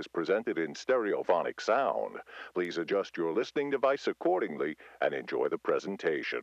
is presented in stereophonic sound. Please adjust your listening device accordingly and enjoy the presentation.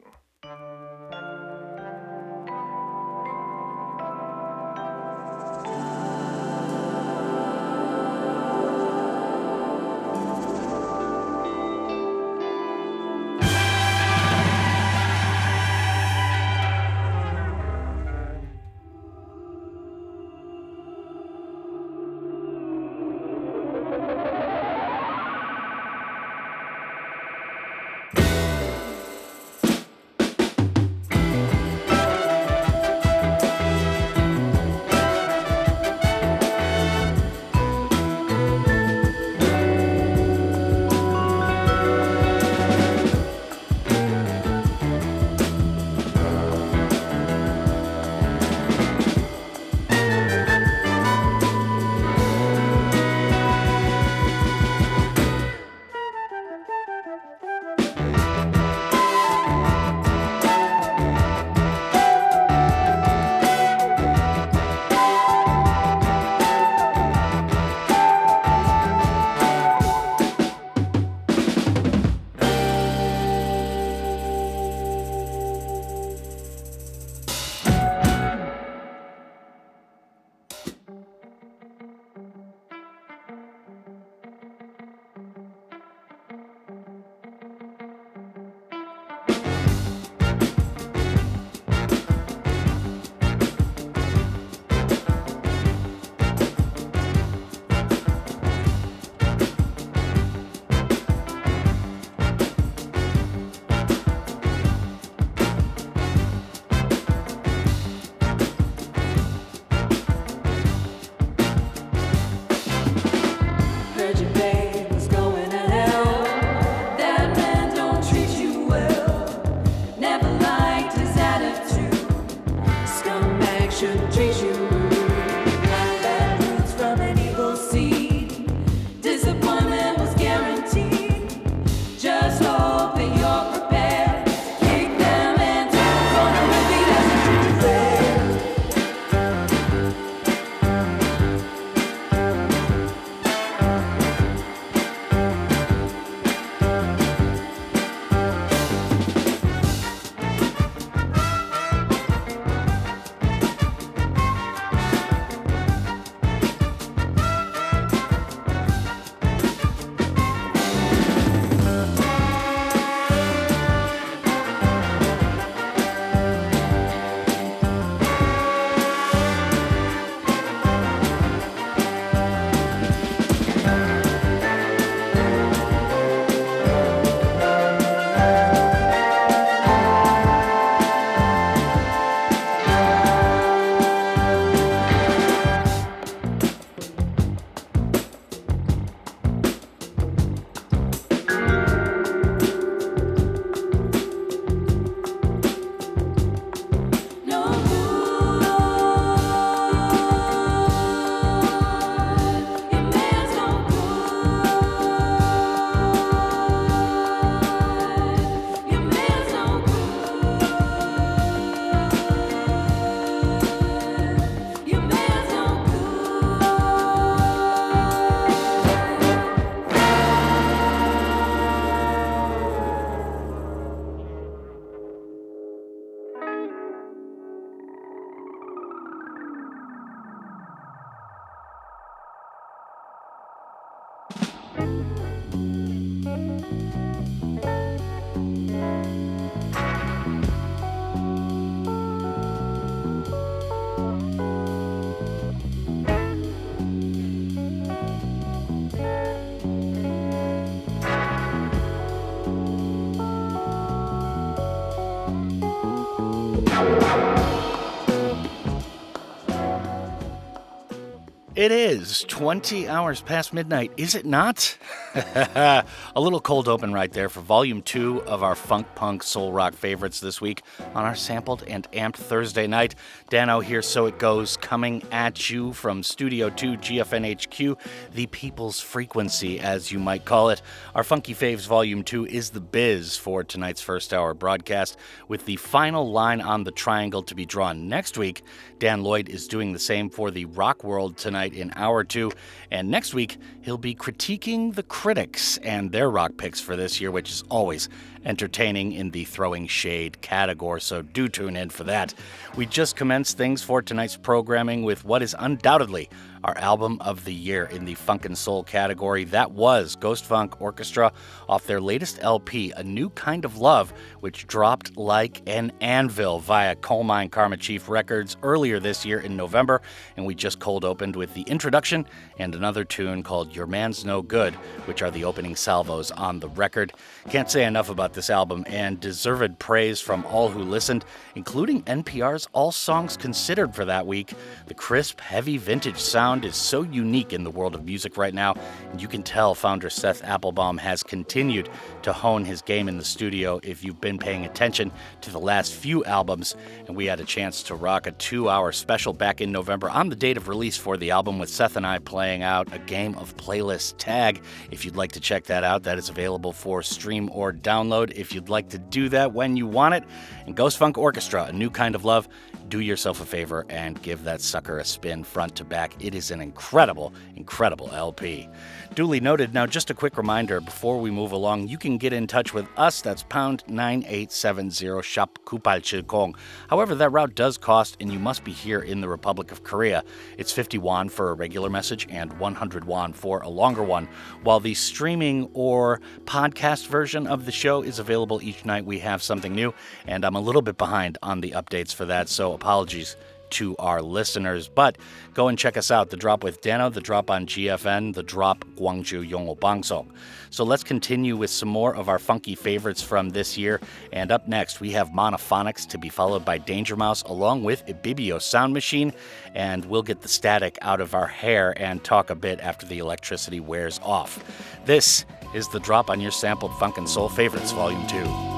It is 20 hours past midnight, is it not? a little cold open right there for volume two of our funk punk soul rock favorites this week on our sampled and amped Thursday night. Danno here, so it goes, coming at you from Studio 2 GFNHQ, the people's frequency, as you might call it. Our Funky Faves volume two is the biz for tonight's first hour broadcast, with the final line on the triangle to be drawn next week. Dan Lloyd is doing the same for the Rock World tonight in hour two. And next week, he'll be critiquing the critics and their rock picks for this year, which is always entertaining in the throwing shade category, so do tune in for that. We just commenced things for tonight's programming with what is undoubtedly our album of the year in the funk and soul category. That was Ghost Funk Orchestra off their latest LP, A New Kind of Love, which dropped like an anvil via Colemine Karma Chief Records earlier this year in November. And we just cold opened with the introduction and another tune called Your Man's No Good, which are the opening salvos on the record. Can't say enough about this album and deserved praise from all who listened, including NPR's All Songs Considered for that week. The crisp, heavy vintage sound is so unique in the world of music right now, and you can tell founder Seth Applebaum has continued to hone his game in the studio if you've been paying attention to the last few albums. And we had a chance to rock a two hour special back in November on the date of release for the album with Seth and I playing out a game of playlist tag. If you'd like to check that out, that is available for stream or download if you'd like to do that when you want it. And Ghost Funk Orchestra, A New Kind of Love, do yourself a favor and give that sucker a spin front to back. It is an incredible, incredible LP. Duly noted. Now, just a quick reminder before we move along, you can get in touch with us. That's pound 9870 shop Kupal However, that route does cost, and you must be here in the Republic of Korea. It's 50 won for a regular message and 100 won for a longer one. While the streaming or podcast version of the show is available each night, we have something new, and I'm a little bit behind on the updates for that, so apologies to our listeners. But go and check us out. The Drop with Danno, The Drop on GFN, The Drop Gwangju Yongo Bangsong. So let's continue with some more of our funky favorites from this year. And up next, we have Monophonics to be followed by Danger Mouse along with Ibibio Sound Machine. And we'll get the static out of our hair and talk a bit after the electricity wears off. This is The Drop on your sampled funk and soul favorites, Volume 2.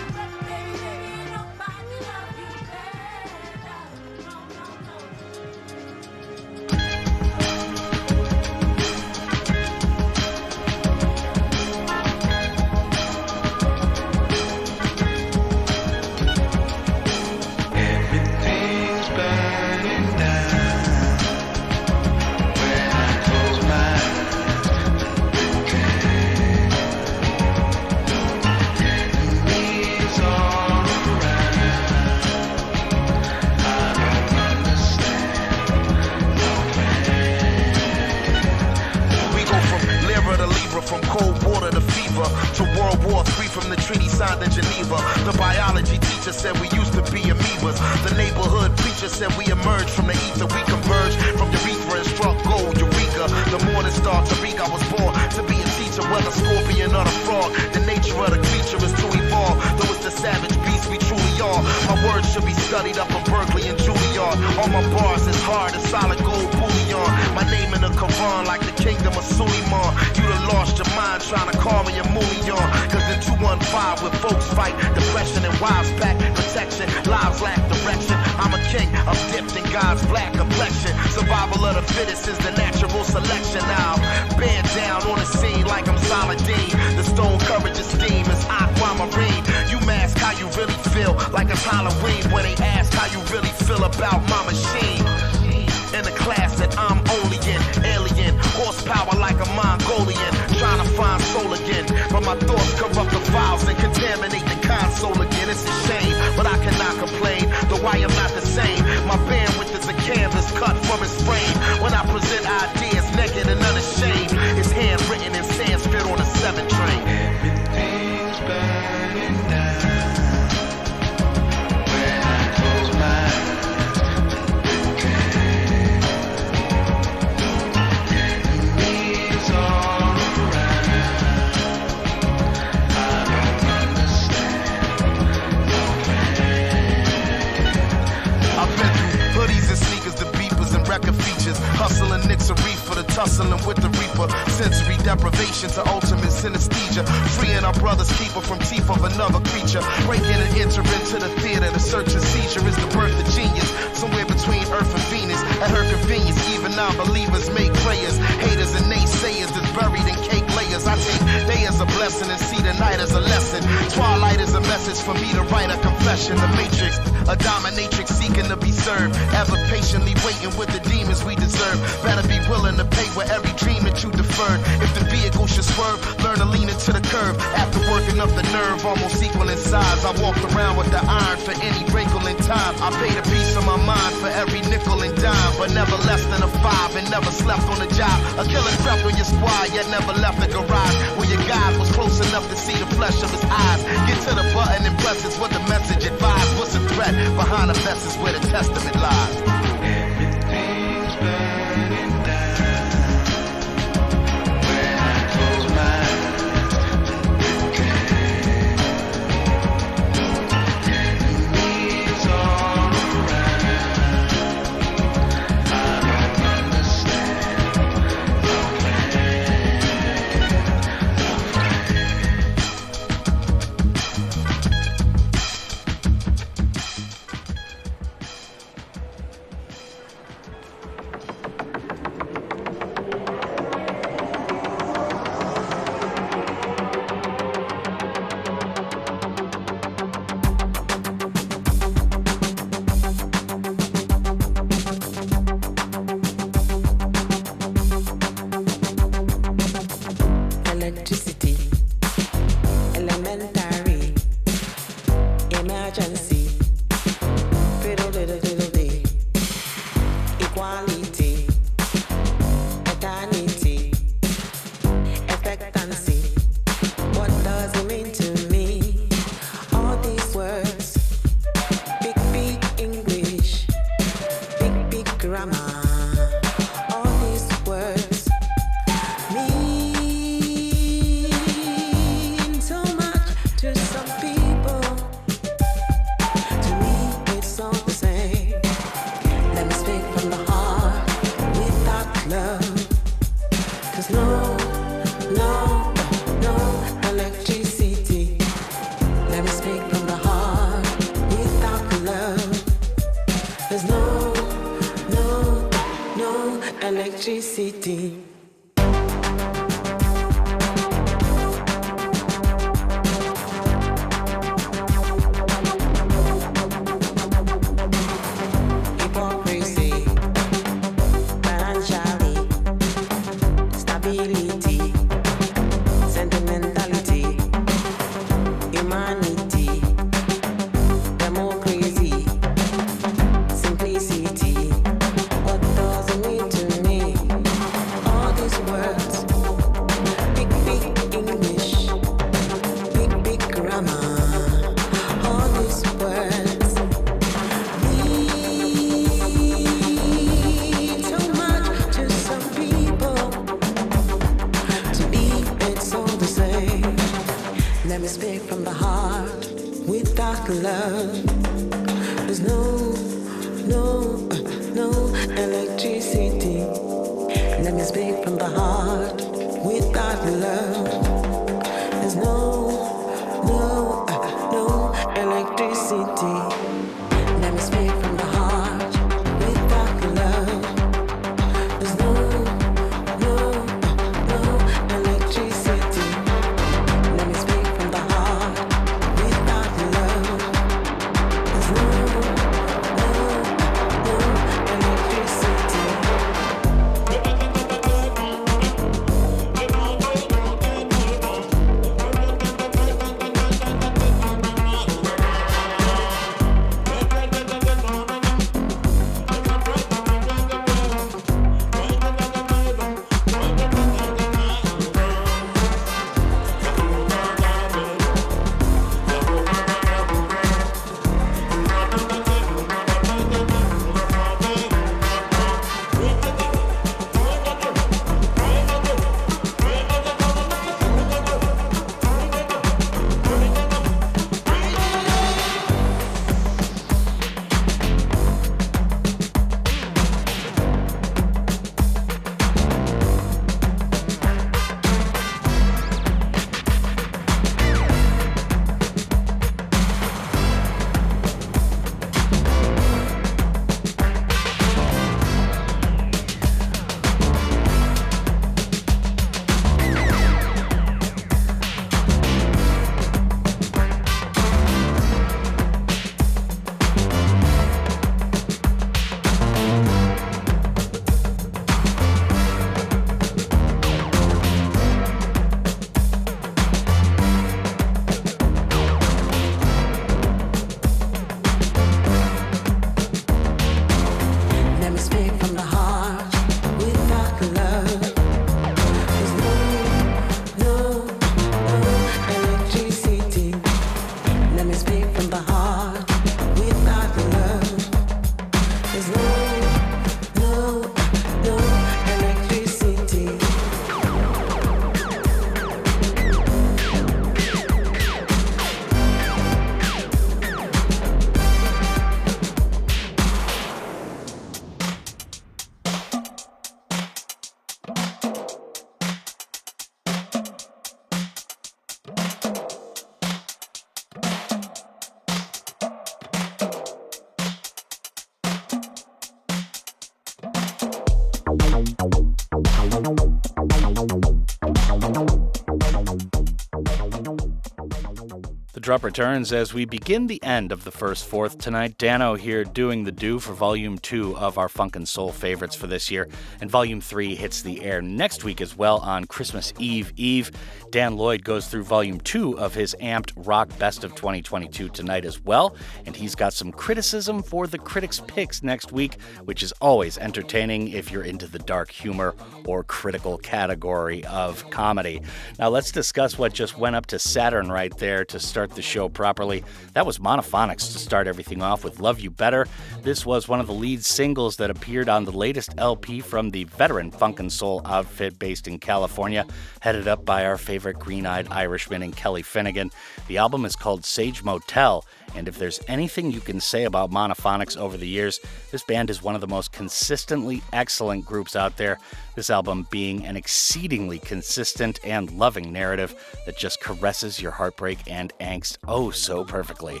Drop returns as we begin the end of the first fourth tonight. Danno here doing the do for Volume 2 of our Funk and Soul favorites for this year. And Volume 3 hits the air next week as well on Christmas Eve Eve. Dan Lloyd goes through Volume 2 of his amped rock best of 2022 tonight as well. And he's got some criticism for the critics' picks next week, which is always entertaining if you're into the dark humor or critical category of comedy. Now, let's discuss what just went up to Saturn right there to start the show properly. That was Monophonics to start everything off with Love You Better. This was one of the lead singles that appeared on the latest LP from the veteran funk and soul outfit based in California, headed up by our favorite green eyed Irishman and Kelly Finnigan. The album is called Sage Motel. And if there's anything you can say about Monophonics over the years, this band is one of the most consistently excellent groups out there. This album being an exceedingly consistent and loving narrative that just caresses your heartbreak and angst oh so perfectly.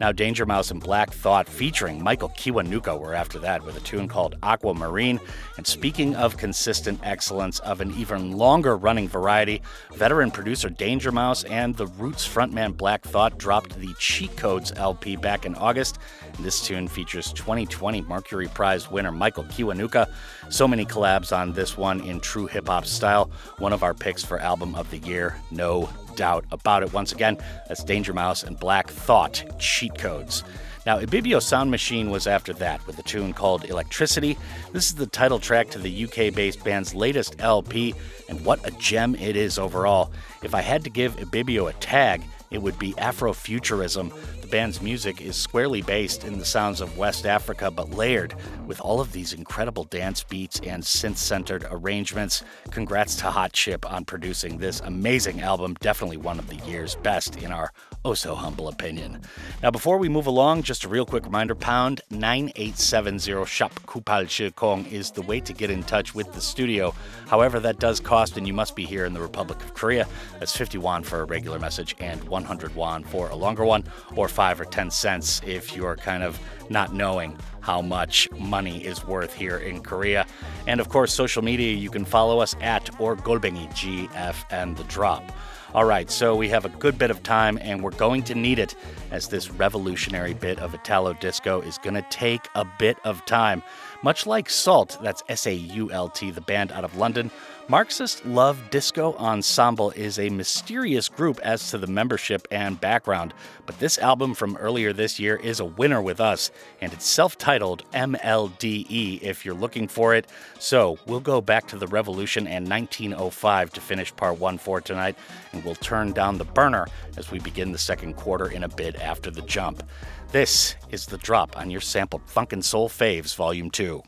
Now, Danger Mouse and Black Thought featuring Michael Kiwanuka were after that with a tune called Aquamarine. And speaking of consistent excellence of an even longer running variety, veteran producer Danger Mouse and the Roots frontman Black Thought dropped the Cheat Codes LP back in August. This tune features 2020 Mercury Prize winner Michael Kiwanuka. So many collabs on this one in true hip hop style. One of our picks for Album of the Year, no doubt about it. Once again, that's Danger Mouse and Black Thought cheat codes. Now, Ibibio Sound Machine was after that with a tune called Electricity. This is the title track to the UK based band's latest LP, and what a gem it is overall. If I had to give Ibibio a tag, it would be Afrofuturism. The band's music is squarely based in the sounds of West Africa, but layered with all of these incredible dance beats and synth centered arrangements. Congrats to Hot Chip on producing this amazing album, definitely one of the year's best in our oh so humble opinion. Now, before we move along, just a real quick reminder pound 9870 Shop Kupal is the way to get in touch with the studio. However, that does cost, and you must be here in the Republic of Korea. That's 50 won for a regular message and 100 won for a longer one, or 5 or 10 cents if you're kind of not knowing how much money is worth here in Korea. And of course, social media, you can follow us at or Golbengi GFN The Drop. All right, so we have a good bit of time, and we're going to need it as this revolutionary bit of Italo disco is going to take a bit of time. Much like SAULT, that's S A U L T, the band out of London, Marxist Love Disco Ensemble is a mysterious group as to the membership and background, but this album from earlier this year is a winner with us, and it's self titled MLDE if you're looking for it. So we'll go back to the revolution and 1905 to finish part one for tonight, and we'll turn down the burner as we begin the second quarter in a bit after the jump. This is The Drop on your sampled Funk and Soul Faves, Volume 2.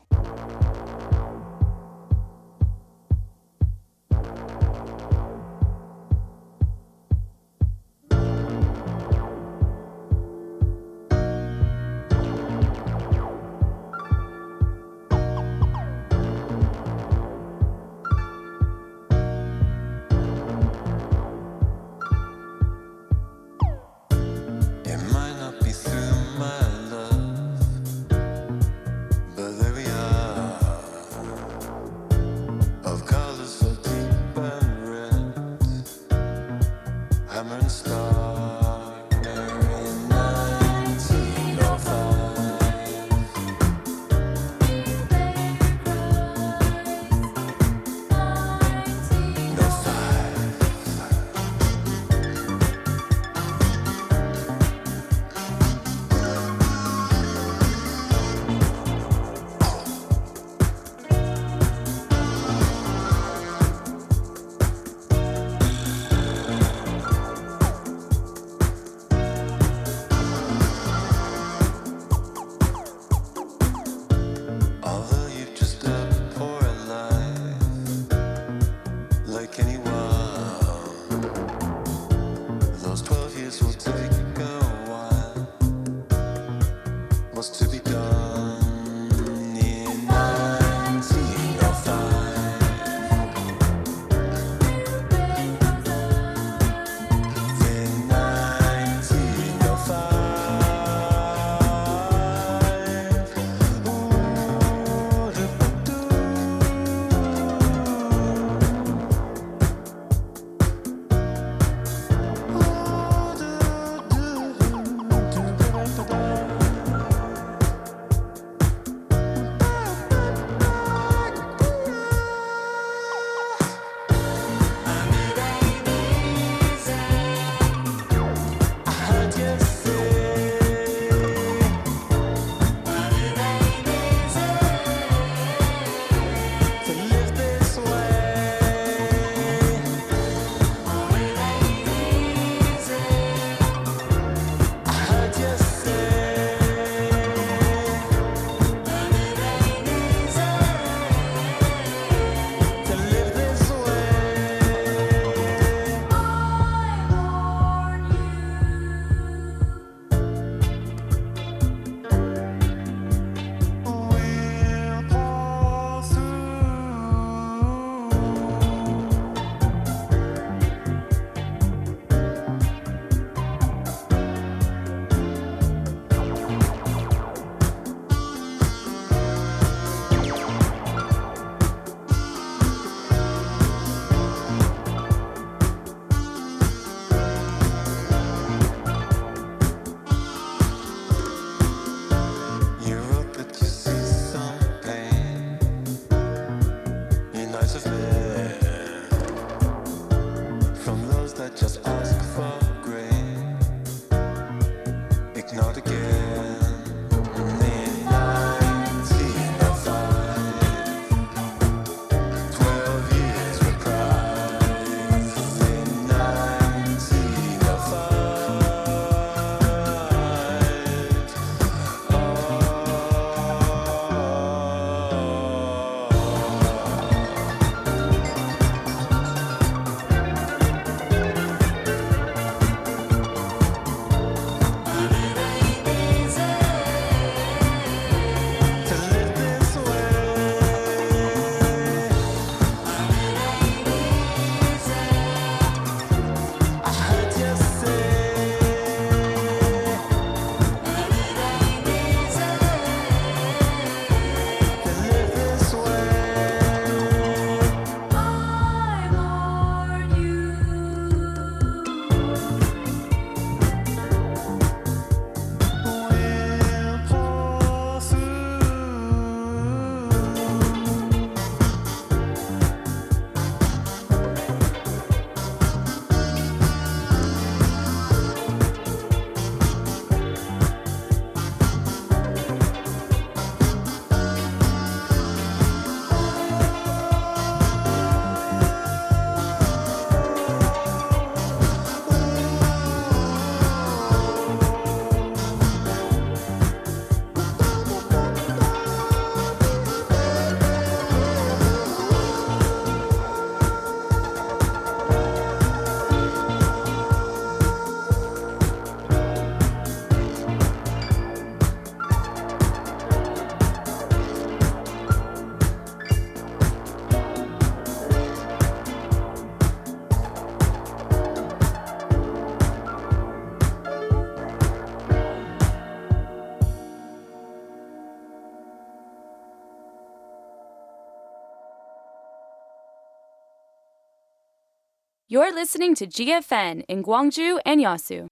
You're listening to GFN in Gwangju and Yeosu.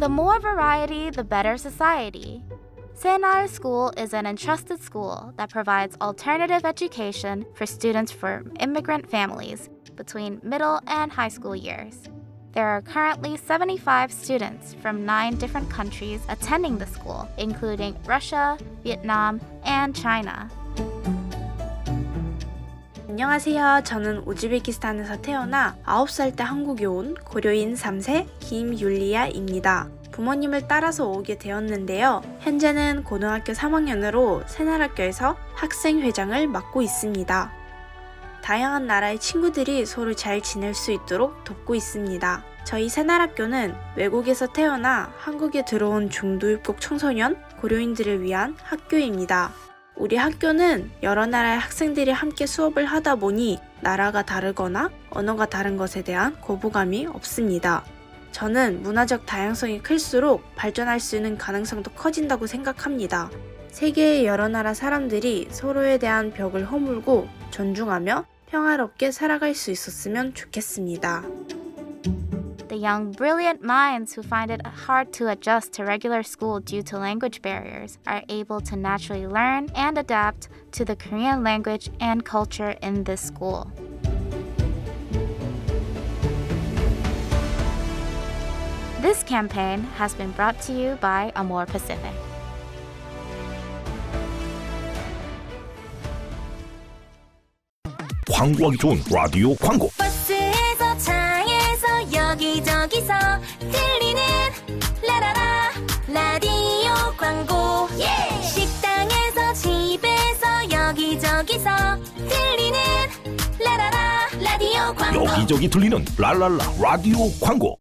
The more variety, the better society. Saenal School is an entrusted school that provides alternative education for students from immigrant families between middle and high school years. There are currently 75 students from nine different countries attending the school, including Russia, Vietnam, and China. 안녕하세요. 저는 우즈베키스탄에서 태어나 9살 때 한국에 온 고려인 3세 김율리아입니다. 부모님을 따라서 오게 되었는데요. 현재는 고등학교 3학년으로 새날학교에서 학생회장을 맡고 있습니다. 다양한 나라의 친구들이 서로 잘 지낼 수 있도록 돕고 있습니다. 저희 새날학교는 외국에서 태어나 한국에 들어온 중도입국 청소년 고려인들을 위한 학교입니다. 우리 학교는 여러 나라의 학생들이 함께 수업을 하다 보니 나라가 다르거나 언어가 다른 것에 대한 거부감이 없습니다. 저는 문화적 다양성이 클수록 발전할 수 있는 가능성도 커진다고 생각합니다. 세계의 여러 나라 사람들이 서로에 대한 벽을 허물고 존중하며 평화롭게 살아갈 수 있었으면 좋겠습니다. the young, brilliant minds who find it hard to adjust to regular school due to language barriers are able to naturally learn and adapt to the Korean language and culture in this school. This campaign has been brought to you by Amorepacific. 광고하기 좋은 라디오 광고. 여기저기서 들리는 라라라 라디오 광고. 식당에서 집에서 여기저기서 들리는 라라라 라디오 광고. 여기저기 들리는 랄랄라 라디오 광고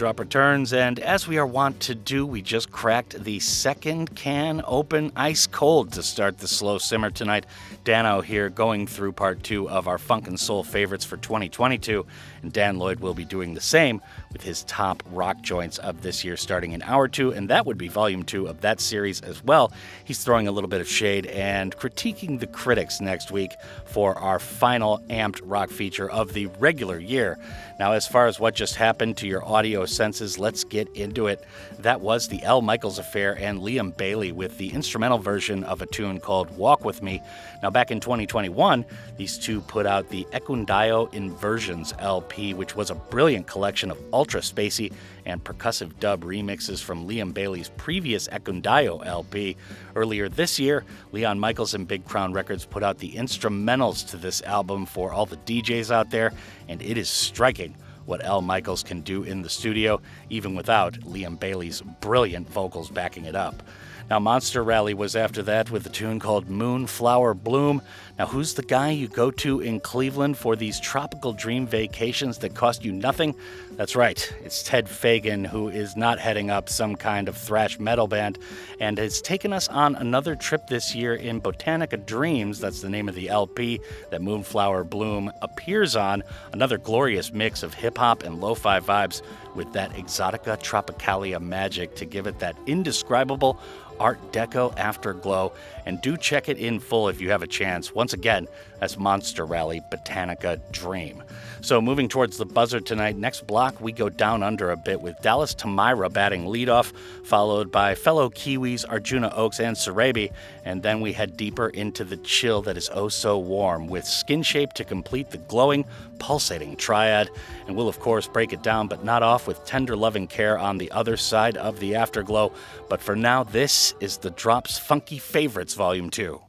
Drop returns, and as we are wont to do, we just cracked the second can open ice cold to start the slow simmer tonight. Danno here going through part two of our funk and soul favorites for 2022, and Dan Lloyd will be doing the same with his top rock joints of this year starting in hour two, and that would be volume two of that series as well. He's throwing a little bit of shade and critiquing the critics next week for our final amped rock feature of the regular year. Now, as far as what just happened to your audio senses, let's get into it. That was the El Michels Affair and Liam Bailey with the instrumental version of a tune called Walk With Me. Now, back in 2021, these two put out the Ekundayo Inversions LP, which was a brilliant collection of ultra spacey and percussive dub remixes from Liam Bailey's previous Ekundayo LP. Earlier this year, Leon Michels and Big Crown Records put out the instrumentals to this album for all the DJs out there, and it is striking what El Michels can do in the studio, even without Liam Bailey's brilliant vocals backing it up. Now, Monster Rally was after that with a tune called Moonflower Bloom. Now, who's the guy you go to in Cleveland for these tropical dream vacations that cost you nothing? That's right, it's Ted Feighan, who is not heading up some kind of thrash metal band and has taken us on another trip this year in Botanica Dreams. That's the name of the LP that Moonflower Bloom appears on. Another glorious mix of hip hop and lo fi vibes with that Exotica Tropicalia magic to give it that indescribable Art Deco afterglow, and do check it in full if you have a chance. Once again, that's Monster Rally Botanica Dream. So, moving towards the buzzer tonight, next block we go down under a bit with Dallas Tamaira batting leadoff, followed by fellow Kiwis Arjuna Oakes and Serebii, and then we head deeper into the chill that is oh so warm with Skinshape to complete the glowing, pulsating triad. And we'll, of course, break it down, but not off with tender loving care on the other side of the afterglow. But for now, this is the Drops Funky Favorites Volume 2.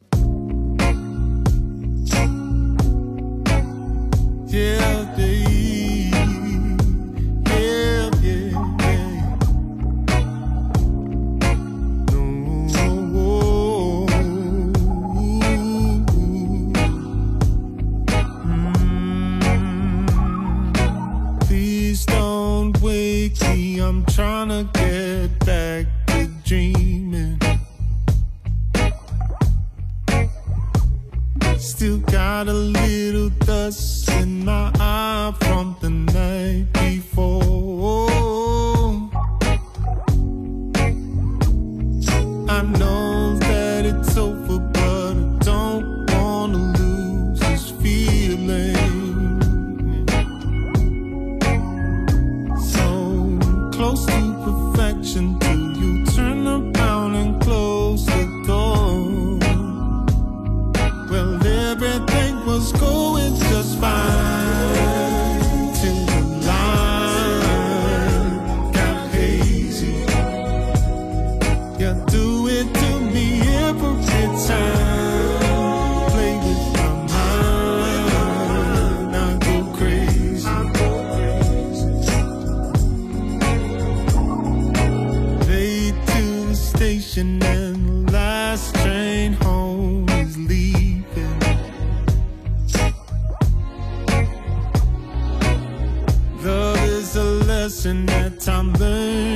Yeah, yeah, yeah, yeah. No. Please don't wake me. I'm trying to Still got a little dust in my is a that I'm learning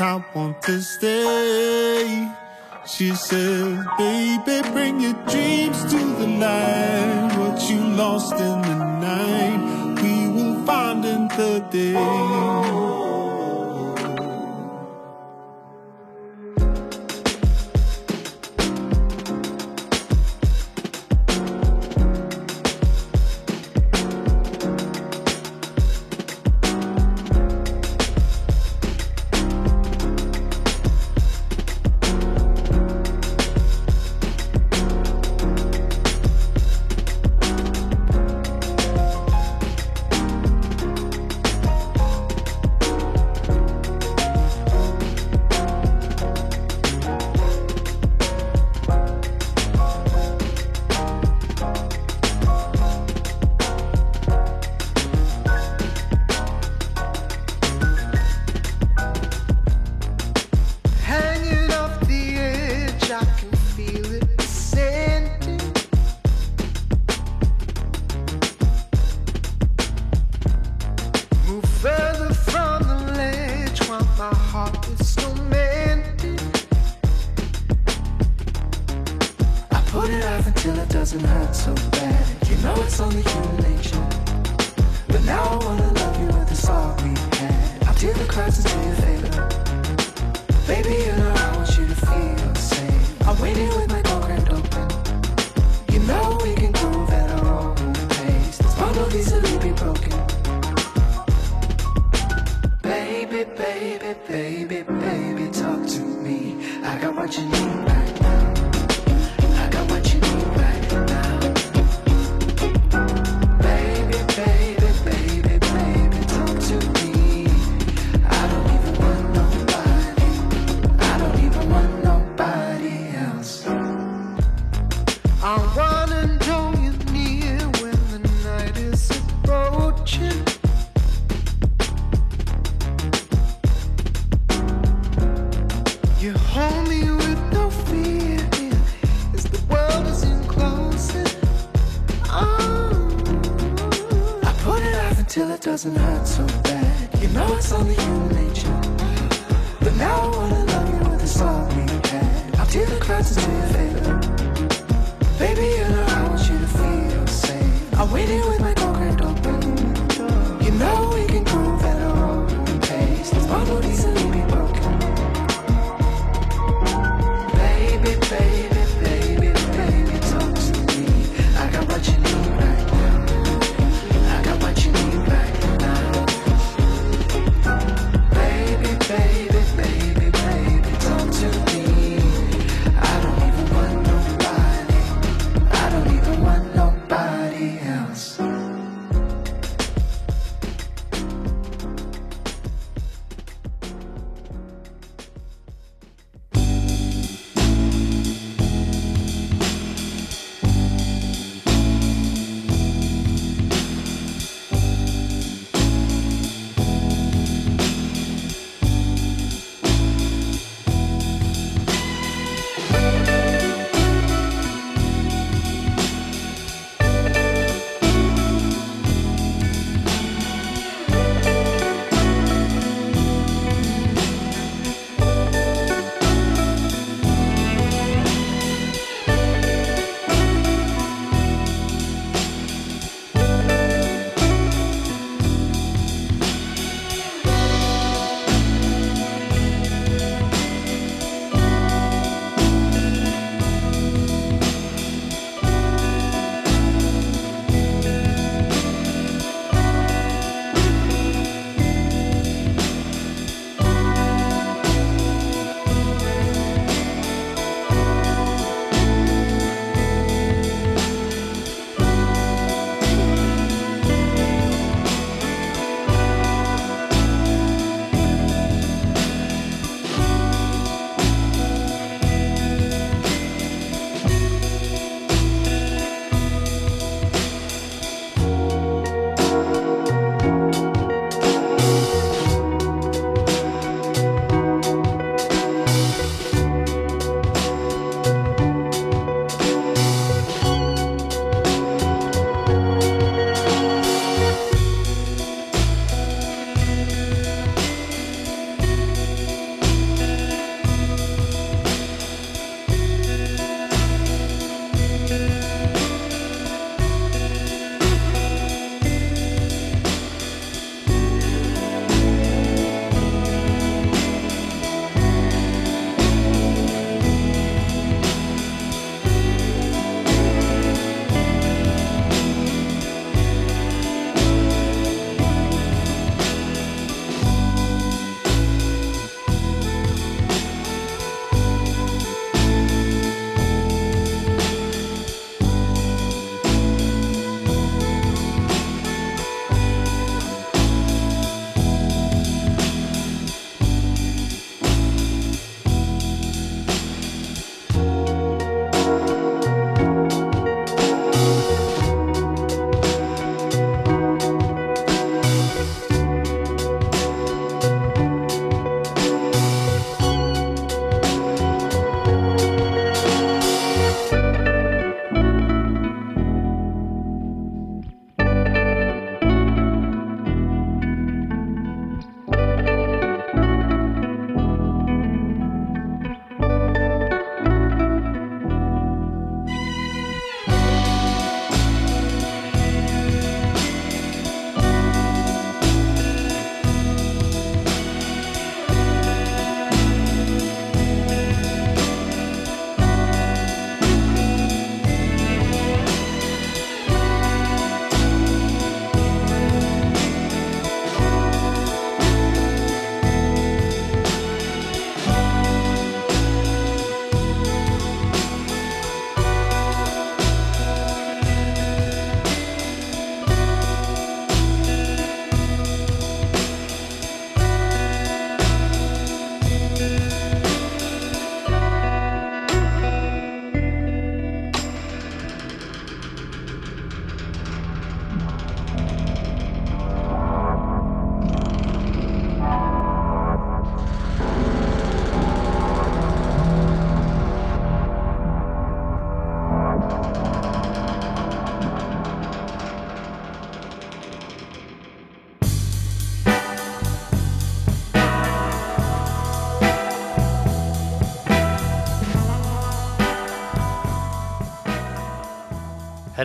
I want to stay. She says, baby, bring your dreams to the light. What you lost in the night, we will find in the day.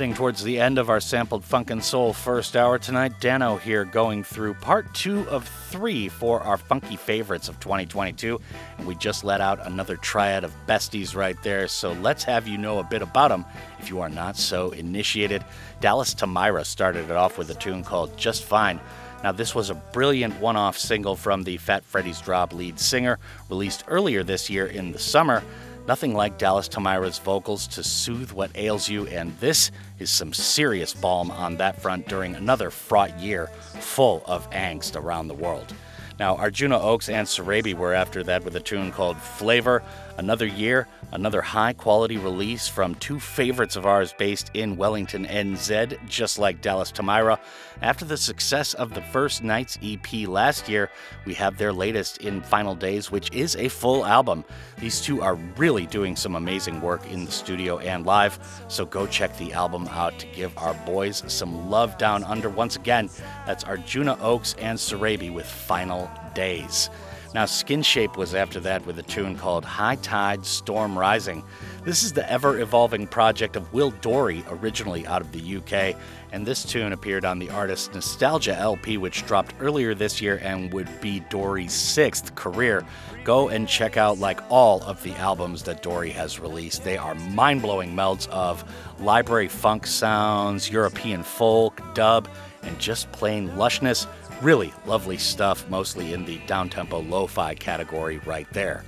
Heading towards the end of our sampled funk and soul first hour tonight, Danno here going through part two of three for our funky favorites of 2022. And we just let out another triad of besties right there, so let's have you know a bit about them if you are not so initiated. Dallas Tamaira started it off with a tune called Just Fine. Now, this was a brilliant one off single from the Fat Freddy's Drop lead singer, released earlier this year in the summer. Nothing like Dallas Tamaira's vocals to soothe what ails you, and this is some serious balm on that front during another fraught year full of angst around the world. Now, Arjuna Oakes and Serebii were after that with a tune called Flavor. Another year, another high quality release from two favorites of ours based in Wellington, NZ, just like Dallas Tamaira. After the success of the First Nights EP last year, we have their latest in Final Days, which is a full album. These two are really doing some amazing work in the studio and live, so go check the album out to give our boys some love down under. Once again, that's Arjuna Oakes and Serebii with Final Days. Now, Skinshape was after that with a tune called High Tide Storm Rising. This is the ever evolving project of Will Dorey, originally out of the UK, and this tune appeared on the artist's Nostalgia LP, which dropped earlier this year and would be Dorey's sixth career. Go and check out like all of the albums that Dorey has released. They are mind blowing melds of library funk sounds, European folk, dub, and just plain lushness. Really lovely stuff, mostly in the downtempo lo fi category right there.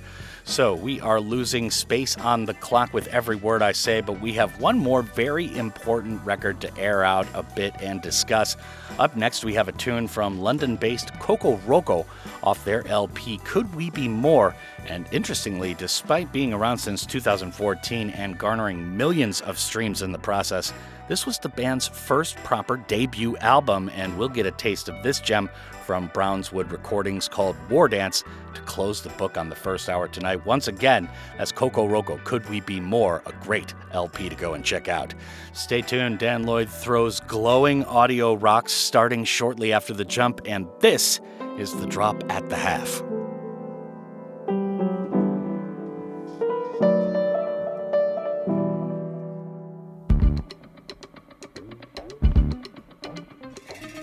So, we are losing space on the clock with every word I say, but we have one more very important record to air out a bit and discuss. Up next, we have a tune from London based Coco Roco off their LP Could We Be More? And interestingly, despite being around since 2014 and garnering millions of streams in the process, this was the band's first proper debut album, and we'll get a taste of this gem from Brownswood Recordings called War Dance to close the book on the first hour tonight. Once again, as Kokoroko, Could We Be More, a great LP to go and check out. Stay tuned. Dan Lloyd throws glowing audio rocks starting shortly after the jump, and this is the drop at the half.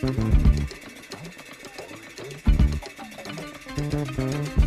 Mm-hmm. Mm-hmm.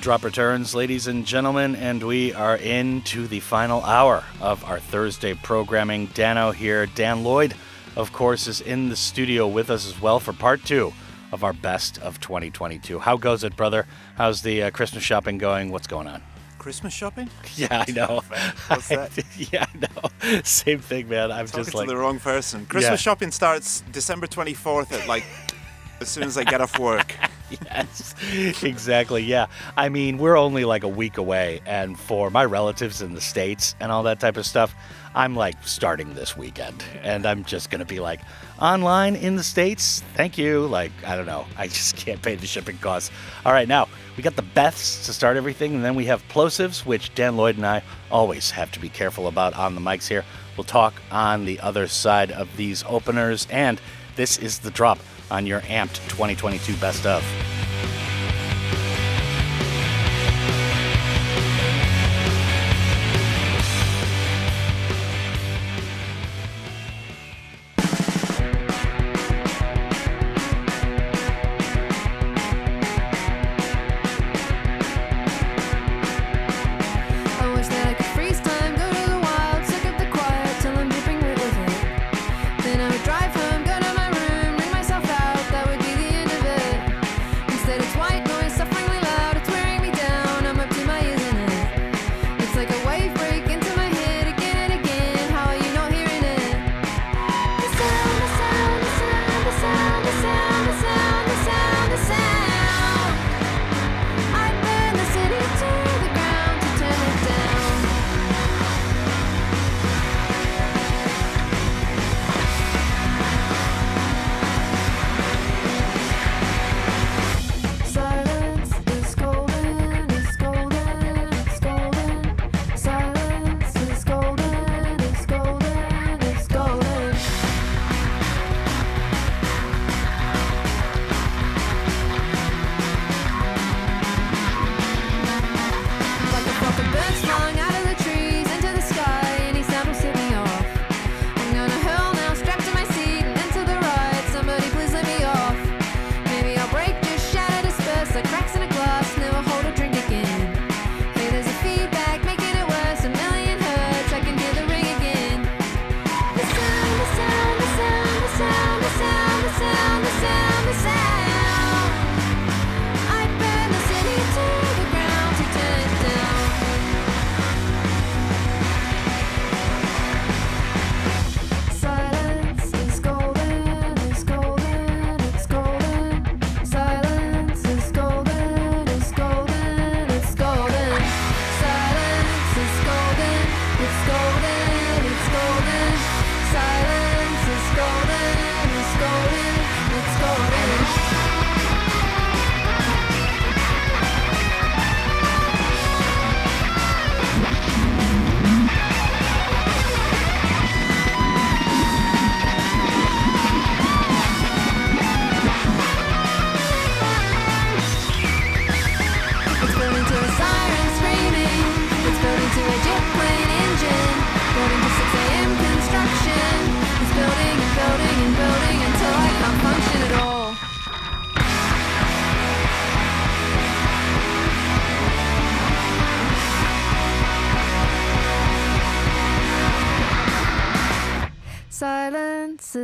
Drop returns, ladies and gentlemen, and we are into the final hour of our Thursday programming. Danno here. Dan Lloyd, of course, is in the studio with us as well for part two of our best of 2022. How goes it, brother? How's the uh, Christmas shopping going? What's going on? Christmas shopping? Yeah, I know. What's that? yeah, I know. Same thing, man. I'm Talking just like to the wrong person. Christmas Yeah. shopping starts December 24th at like as soon as I get off work. yes, exactly. Yeah. I mean, we're only like a week away, and for my relatives in the States and all that type of stuff, I'm like starting this weekend, and I'm just going to be like online in the States. Thank you. Like, I don't know. I just can't pay the shipping costs. All right, now we got the Beths to start everything, and then we have Plosivs, which Dan Lloyd and I always have to be careful about on the mics here. We'll talk on the other side of these openers, and this is the drop on your Amped 2022 Best of.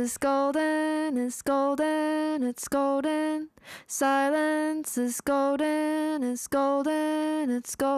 Is golden, it's golden, it's golden. Silence is golden, it's golden, it's golden.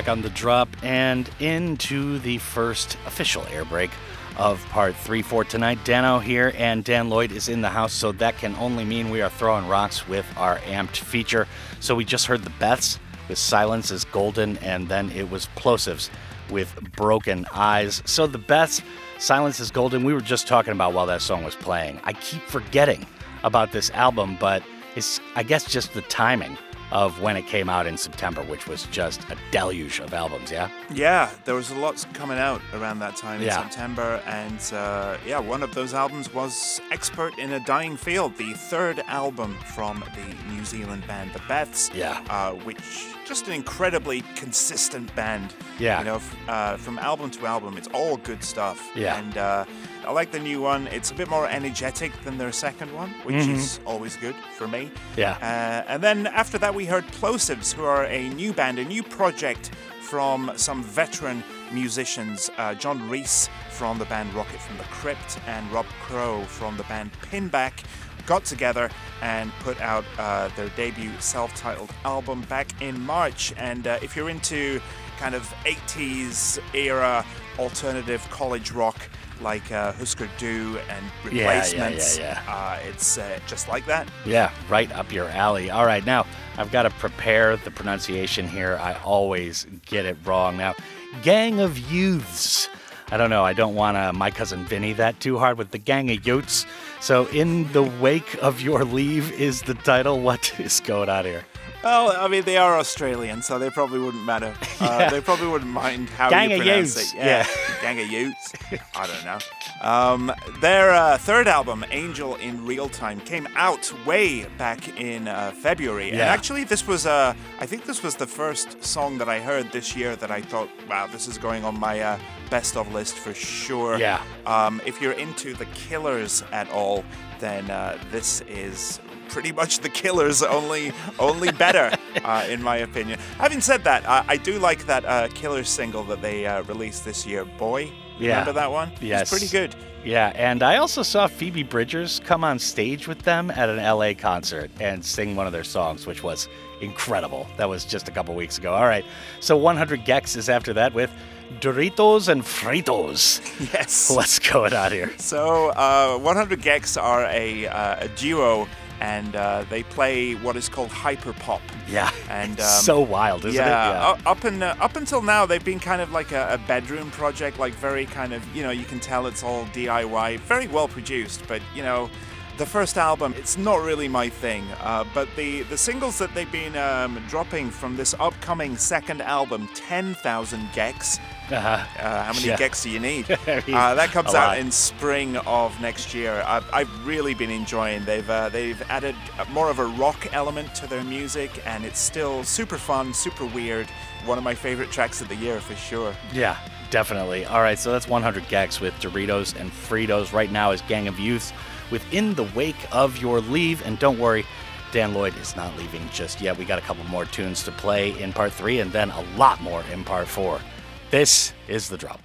Back on the drop and into the first official air break of part three for tonight. Danno here and Dan Lloyd is in the house, so that can only mean we are throwing rocks with our amped feature. So we just heard the Beths with Silence is Golden, and then it was Plosivs with Broken Eyes. So the Beths, Silence is Golden, we were just talking about while that song was playing. I keep forgetting about this album, but it's, I guess, just the timing of when it came out in September, which was just a deluge of albums, yeah? Yeah, there was a lot coming out around that time in Yeah. September, and uh, yeah, one of those albums was Expert in a Dying Field, the third album from the New Zealand band The Beths. Yeah. Uh, which just an incredibly consistent band. Yeah. You know, f- uh, from album to album, it's all good stuff. Yeah. And uh, I like the new one. It's a bit more energetic than their second one, which Mhm. is always good for me. Yeah. Uh, and then after that, we heard Plosivs, who are a new band, a new project from some veteran musicians. Uh, John Reis from the band Rocket from the Crypt and Rob Crow from the band Pinback got together and put out uh, their debut self titled album back in March. And uh, if you're into kind of 80s era alternative college rock, like uh, Husker Du and Yeah, yeah, yeah, Replacements, yeah. Uh, it's uh, just like that. Yeah, right up your alley. All right, now I've got to prepare the pronunciation here. I always get it wrong. Now, Gang of Youths. I don't know. I don't want to my cousin Vinny that too hard with the Gang of Youths. So, in the wake of your leave is the title. What is going on here? Well, I mean, they are Australian, so they probably wouldn't matter. Uh, Yeah. They probably wouldn't mind how Gang you pronounce Utes, it. Yeah, gang of Utes. I don't know. Um, their uh, third album, Angel in Real Time, came out way back in uh, February. And actually, this was, uh, I think this was the first song that I heard this year that I thought, wow, this is going on my uh, best of list for sure. Yeah. Um, if you're into the Killers at all, then uh, this is pretty much the Killers, only only better, uh, in my opinion. Having said that, I, I do like that uh, Killers single that they uh, released this year, "Boy." Yeah. Remember that one? Yes. It's pretty good. Yeah, and I also saw Phoebe Bridgers come on stage with them at an LA concert and sing one of their songs, which was incredible. That was just a couple weeks ago. All right, so 100 Gecs is after that with Doritos and Fritos. Yes. What's going on here? So, uh, 100 Gecs are a, uh, a duo, and uh, they play what is called hyper pop. Yeah, and um, so wild, isn't it? yeah, Yeah. Up and uh, up until now, they've been kind of like a, a bedroom project, like very kind of you know you can tell it's all DIY, very well produced, but you know. The first album, it's not really my thing, uh, but the, the singles that they've been um, dropping from this upcoming second album, 10,000 Gecs, Uh-huh. uh, how many Yeah. do you need? Uh, that comes out in spring of next year. I've, I've really been enjoying. They've uh, they've added more of a rock element to their music, and it's still super fun, super weird. One of my favorite tracks of the year for sure. Yeah, definitely. All right, so that's 100 Gecs with Doritos and Fritos. Right now is Gang of Youth within the wake of your leave. And don't worry, Dan Lloyd is not leaving just yet. We got a couple more tunes to play in part three and then a lot more in part four. This is The Drop.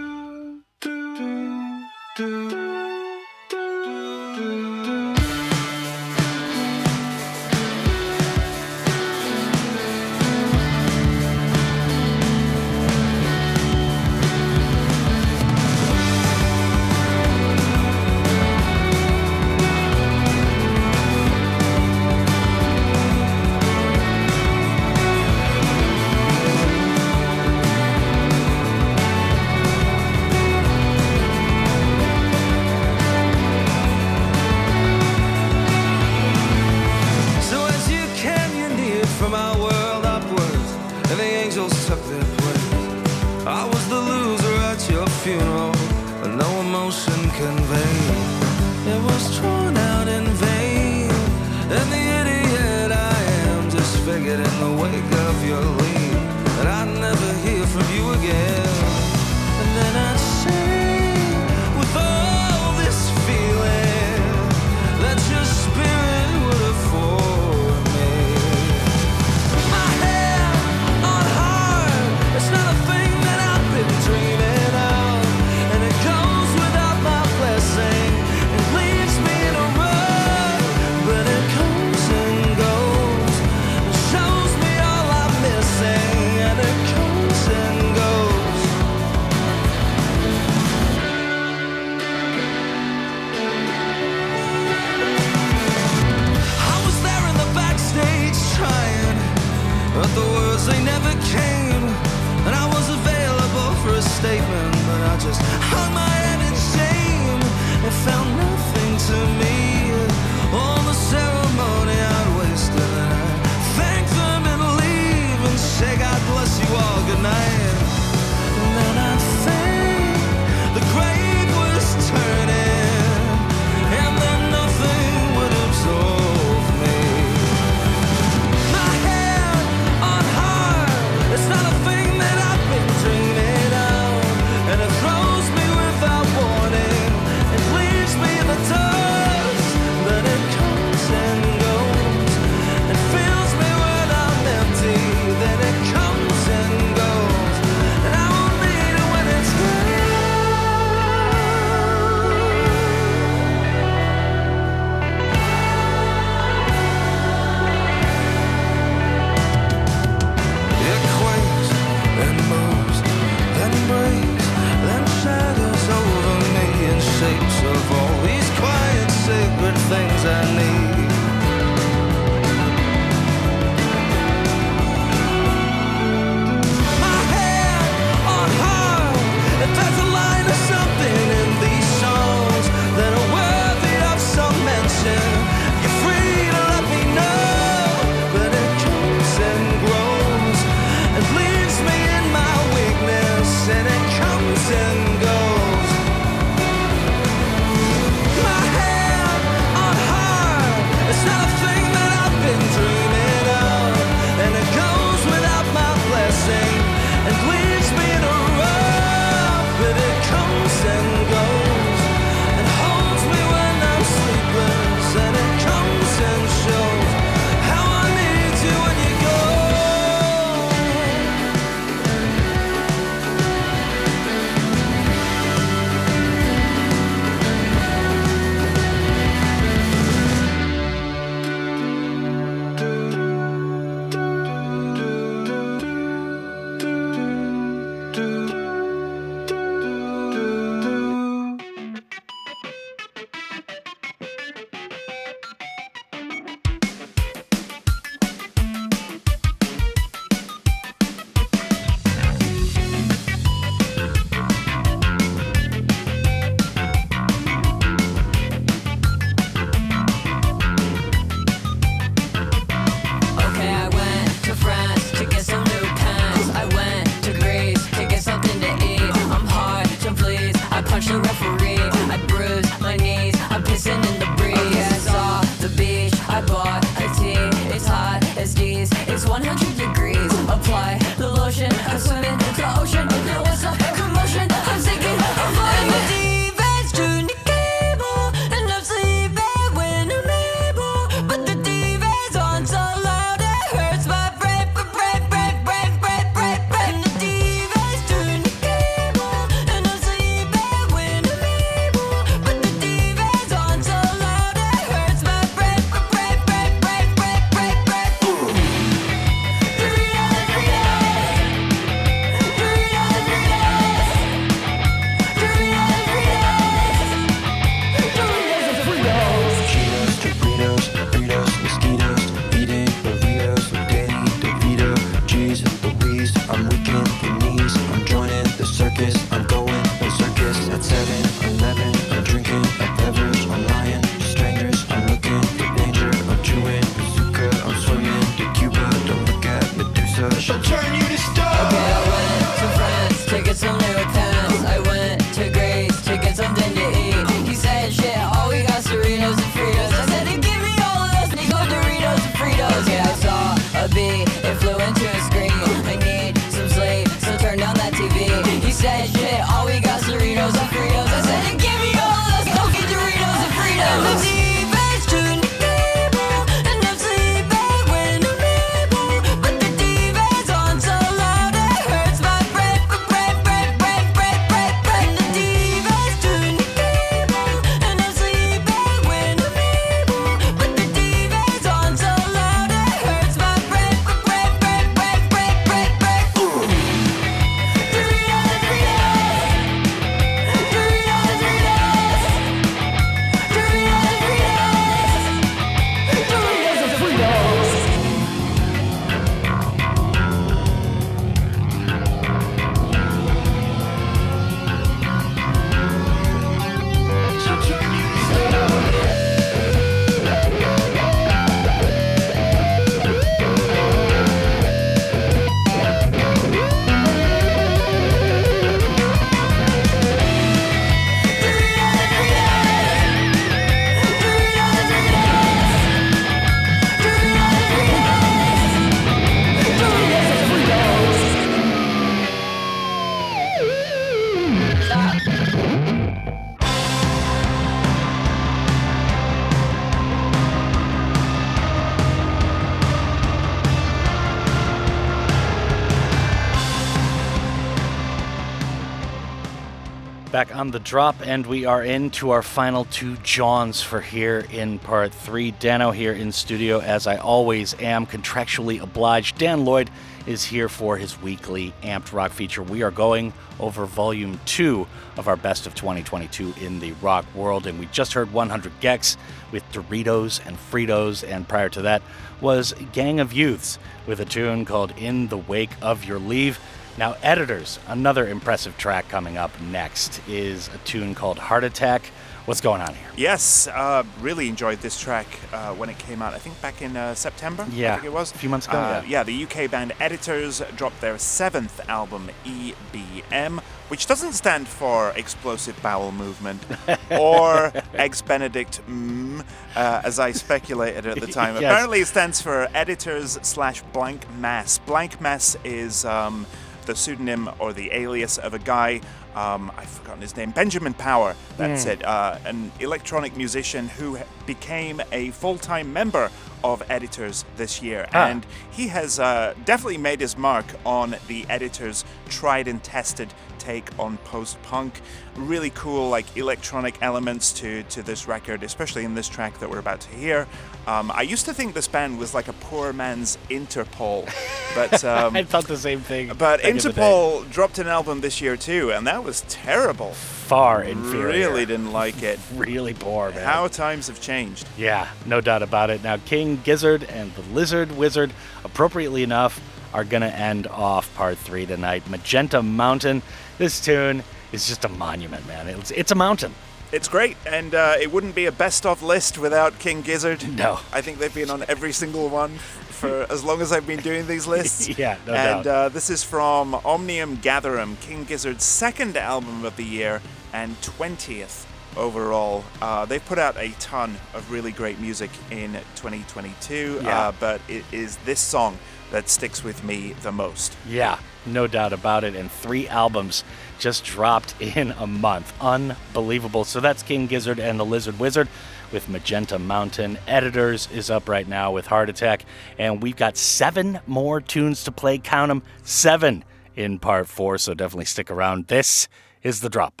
On the drop, and we are into our final two Johns for here in part three. Danno here in studio, as I always am, contractually obliged. Dan Lloyd is here for his weekly Amped Rock feature. We are going over volume two of our best of 2022 in the rock world, and we just heard 100 Gecs with Doritos and Fritos, and prior to that was Gang of Youths with a tune called In the Wake of Your Leave. Now, editors, another impressive track coming up next is a tune called Heart Attack. What's going on here? Yes, uh, really enjoyed this track uh, when it came out. I think back in uh, September. I Yeah, think it was a few months ago, Uh, yeah. the UK band Editors dropped their seventh album, EBM, which doesn't stand for Explosive Bowel Movement or Eggs Benedict, mm, uh, as I speculated at the time. Yes. Apparently, it stands for Editors slash Blank Mass. Blank Mass is. Um, the pseudonym or the alias of a guy, um, I've forgotten his name, Benjamin Power, that's Hmm. it, uh, an electronic musician who became a full time member of Editors this year. Ah. And he has uh, definitely made his mark on the Editors' tried and tested take on post punk. Really cool, like electronic elements to, to this record, especially in this track that we're about to hear. Um, I used to think this band was like a poor man's Interpol, but um, I thought the same thing. but back in the day. Interpol dropped an album this year too, and that was terrible. Far inferior. Really didn't like it. Really poor, man. How times have changed. Yeah, no doubt about it. Now, King Gizzard and the Lizard Wizard, appropriately enough, are going to end off part three tonight. Magenta Mountain. This tune is just a monument, man. It's, it's a mountain. It's great, and uh, it wouldn't be a best of list without King Gizzard. No. I think they've been on every single one for as long as I've been doing these lists. Yeah, no and doubt. uh, this is from Omnium Gatherum, King Gizzard's second album of the year and 20th overall. Uh, they've put out a ton of really great music in 2022, Yeah. uh, but it is this song that sticks with me the most. Yeah, no doubt about it. And three albums just dropped in a month. Unbelievable. So that's King Gizzard and the Lizard Wizard with Magenta Mountain. Editors is up right now with Heart Attack. And we've got seven more tunes to play. Count them seven in part four. So definitely stick around. This is the drop.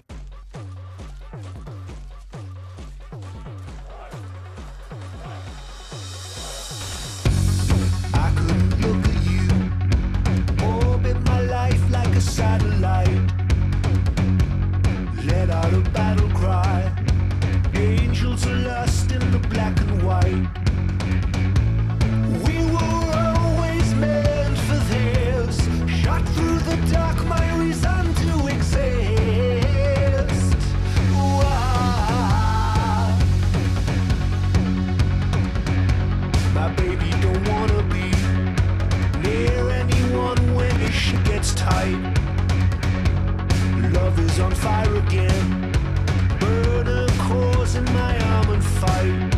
I not a battle cry. Angels are lost in the black and white. We were always meant for this. Shot through the dark, my reason to exist. Why? My baby don't wanna be near anyone when she gets tight. Love is on fire again in my arm and fight.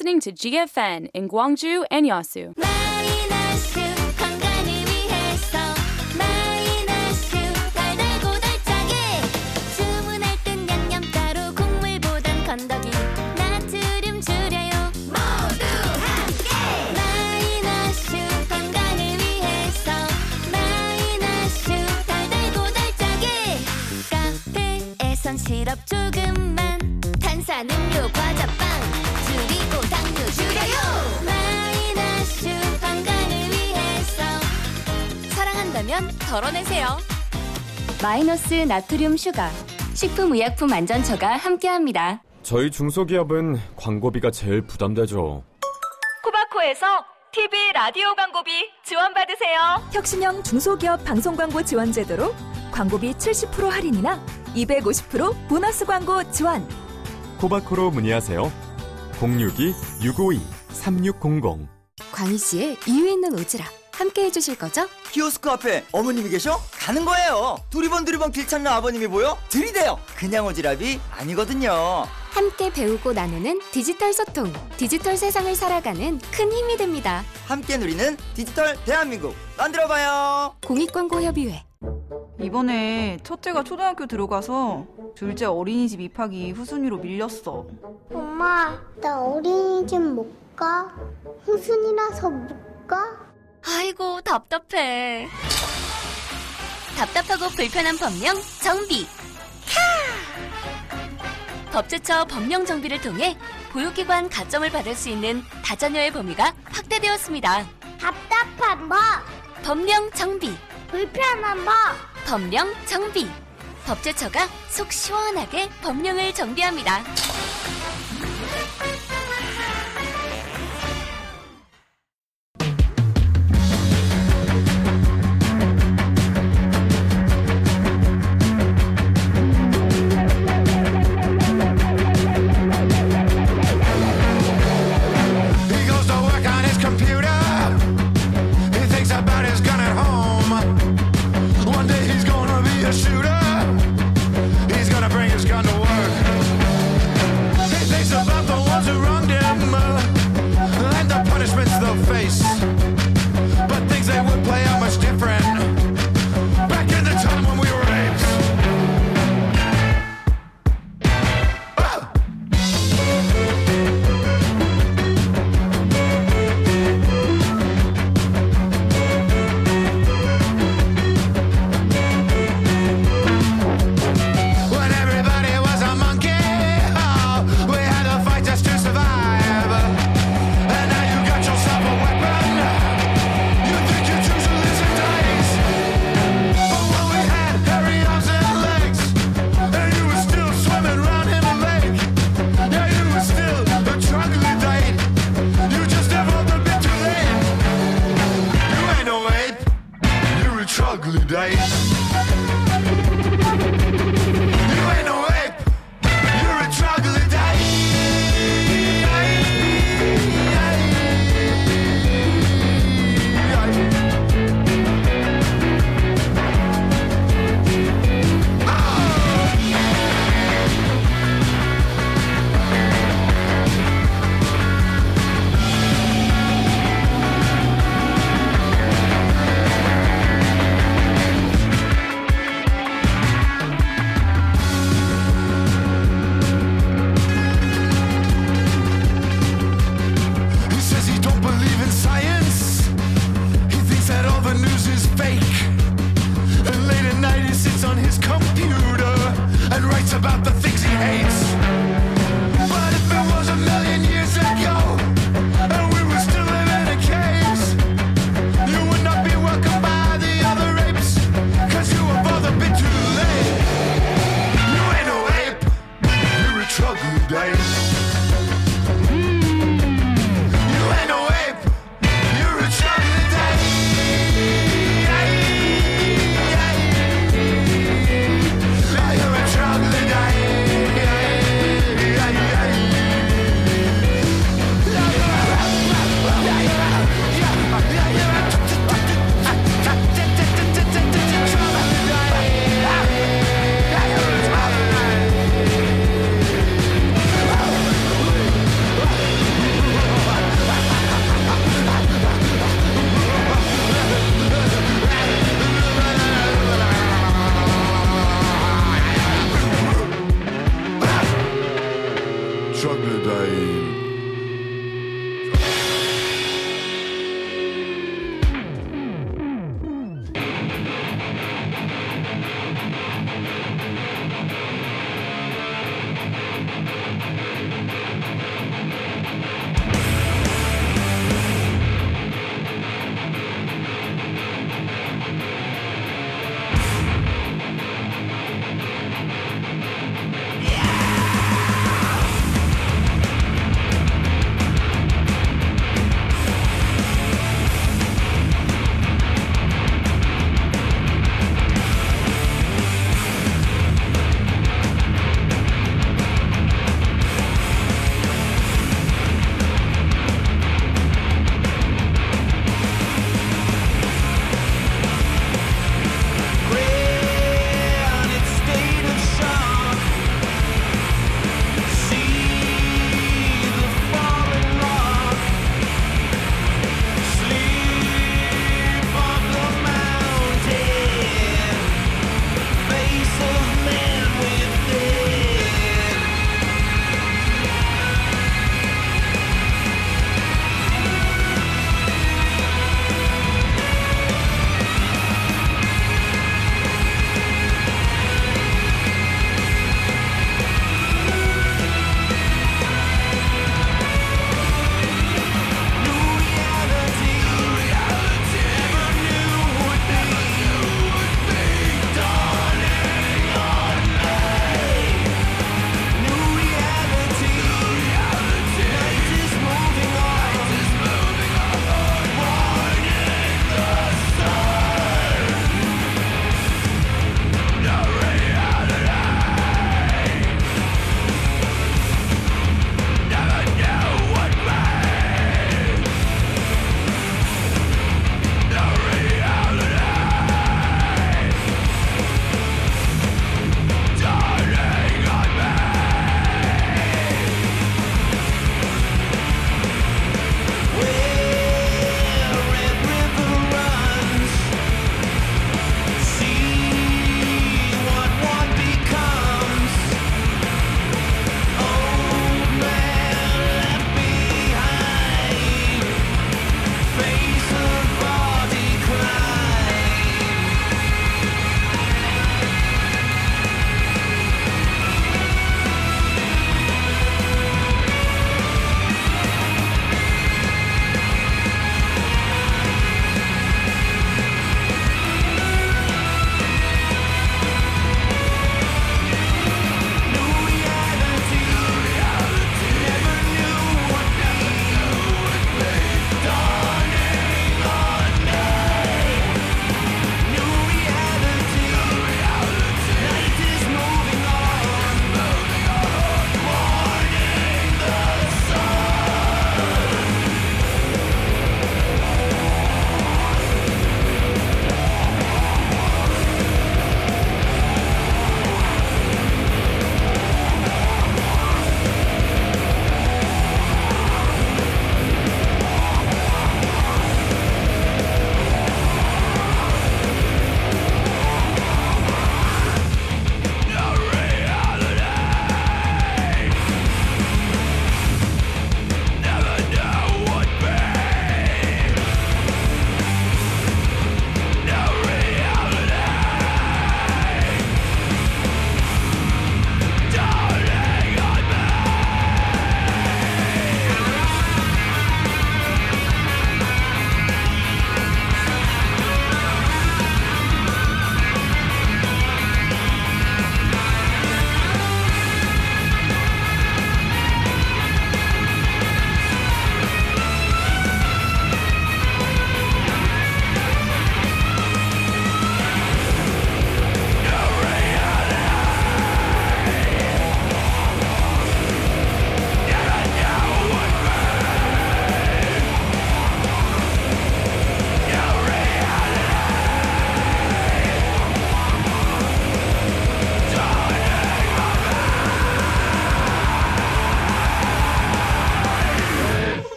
Listening to GFN in Gwangju and Yeosu. 덜어내세요. 마이너스 나트륨 슈가 식품의약품 안전처가 함께합니다. 저희 중소기업은 광고비가 제일 부담되죠. 코바코에서 TV 라디오 광고비 지원받으세요. 혁신형 중소기업 방송 광고 지원 제도로 광고비 70% 할인이나 250% 보너스 광고 지원. 코바코로 문의하세요. 062-652-3600 광희 씨의 이유 있는 오지랖 함께 해주실 거죠? 키오스크 앞에 어머님이 계셔? 가는 거예요. 두리번 두리번 길 찾는 아버님이 보여? 들이대요. 그냥 오지랖이 아니거든요. 함께 배우고 나누는 디지털 소통, 디지털 세상을 살아가는 큰 힘이 됩니다. 함께 누리는 디지털 대한민국 만들어봐요. 공익광고협의회 이번에 첫째가 초등학교 들어가서 둘째 어린이집 입학이 후순위로 밀렸어. 엄마, 나 어린이집 못 가? 후순이라서 못 가? 아이고 답답해. 답답하고 불편한 법령 정비. 법제처 법령 정비를 통해 보육기관 가점을 받을 수 있는 다자녀의 범위가 확대되었습니다. 답답한 법, 법령 정비. 불편한 법. 법령 정비. 법제처가 속 시원하게 법령을 정비합니다.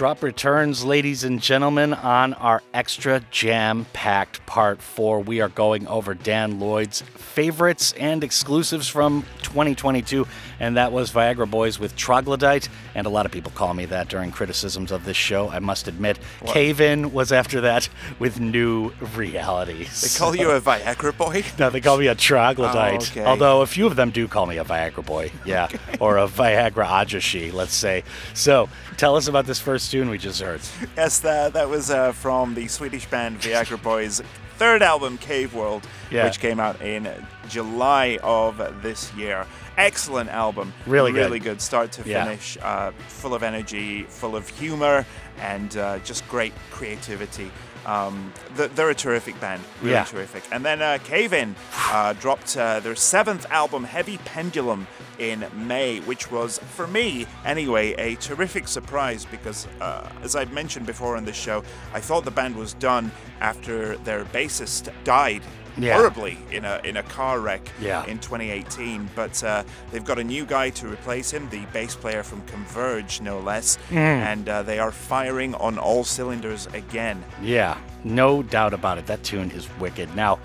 Drop returns, ladies and gentlemen, on our extra jam packed part four. We are going over Dan Lloyd's favorites and exclusives from 2022, and that was Viagra Boys with Troglodyte. And a lot of people call me that during criticisms of this show, I must admit. What? Cave In was after that with New Realities. They call you a Viagra boy? No, they call me a troglodyte. Oh, okay. Although a few of them do call me a Viagra boy, yeah, or a Viagra ajashi, let's say. So, tell us about this first tune we just heard. Yes, that, that was uh, from the Swedish band Viagra Boys' third album, Cave World, Yeah. which came out in July of this year. Excellent album. Really. Really good start to Yeah. finish. Uh, full of energy, full of humor, and uh, just great creativity. Um, they're a terrific band, really Yeah. terrific. And then uh, Cave In uh, dropped uh, their seventh album, Heavy Pendulum, in May, which was, for me anyway, a terrific surprise because, uh, as I've mentioned before on this show, I thought the band was done after their bassist died Yeah. horribly in a in a car wreck Yeah. in 2018. But uh, they've got a new guy to replace him, the bass player from Converge, no less, Mm. and uh, they are firing on all cylinders again. Yeah, no doubt about it. That tune is wicked. Now,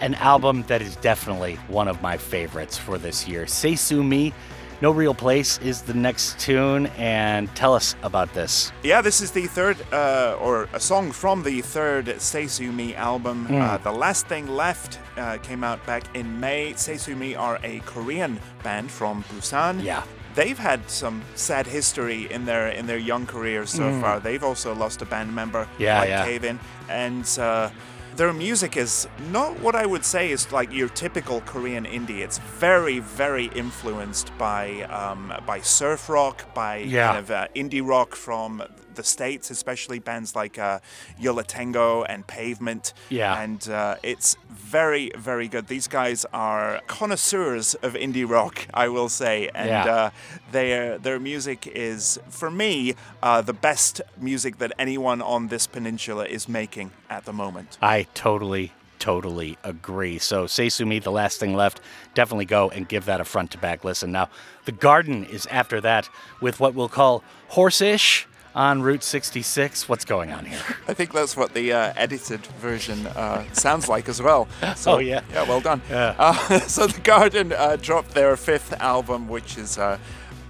an album that is definitely one of my favorites for this year. Say Sue Me, No Real Place is the next tune, and tell us about this. Yeah, this is the third, uh, or a song from the third Say Sue Me album. Mm. Uh, the Last Thing Left uh, came out back in May. Say Sue Me are a Korean band from Busan. Yeah. They've had some sad history in their in their young careers so Mm. far. They've also lost a band member, Yeah, like yeah. Cave In, and uh, their music is not what I would say is like your typical Korean indie. It's very, very influenced by um, by surf rock, by Yeah. kind of uh, indie rock from the states, especially bands like uh, Yo La Tengo and Pavement. Yeah. and uh, it's very, very good. These guys are connoisseurs of indie rock, I will say, and Yeah. uh, their their music is, for me, uh, the best music that anyone on this peninsula is making at the moment. I totally, totally agree. So, Say Sue Me, the last thing left, definitely go and give that a front to back listen. Now, The Garden is after that with what we'll call Horseish on Route 66. What's going on here? I think that's what the uh, edited version uh, sounds like as well. So, Oh, yeah. yeah, well done. Yeah. Uh, so the Garden uh, dropped their fifth album, which is uh,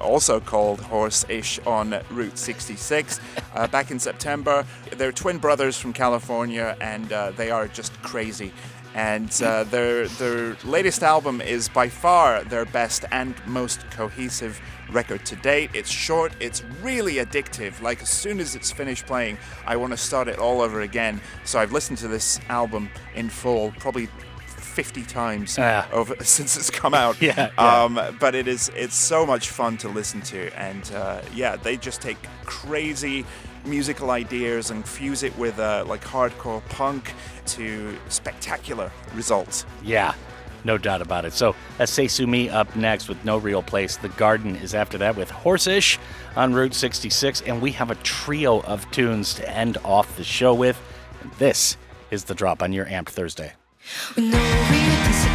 also called Horse-ish on Route 66, uh, back in September. They're twin brothers from California, and uh, they are just crazy. And uh, their their latest album is by far their best and most cohesive record to date. It's short, it's really addictive. Like as soon as it's finished playing, I want to start it all over again. So I've listened to this album in full probably 50 times Yeah. over since it's come out. Yeah, yeah. Um, but it is it's so much fun to listen to, and uh, yeah, they just take crazy musical ideas and fuse it with uh, like hardcore punk to spectacular results. Yeah, no doubt about it. So that's up next with No Real Place. The Garden is after that with Horseish on Route 66. And we have a trio of tunes to end off the show with. And this is the drop on your Amped Thursday. No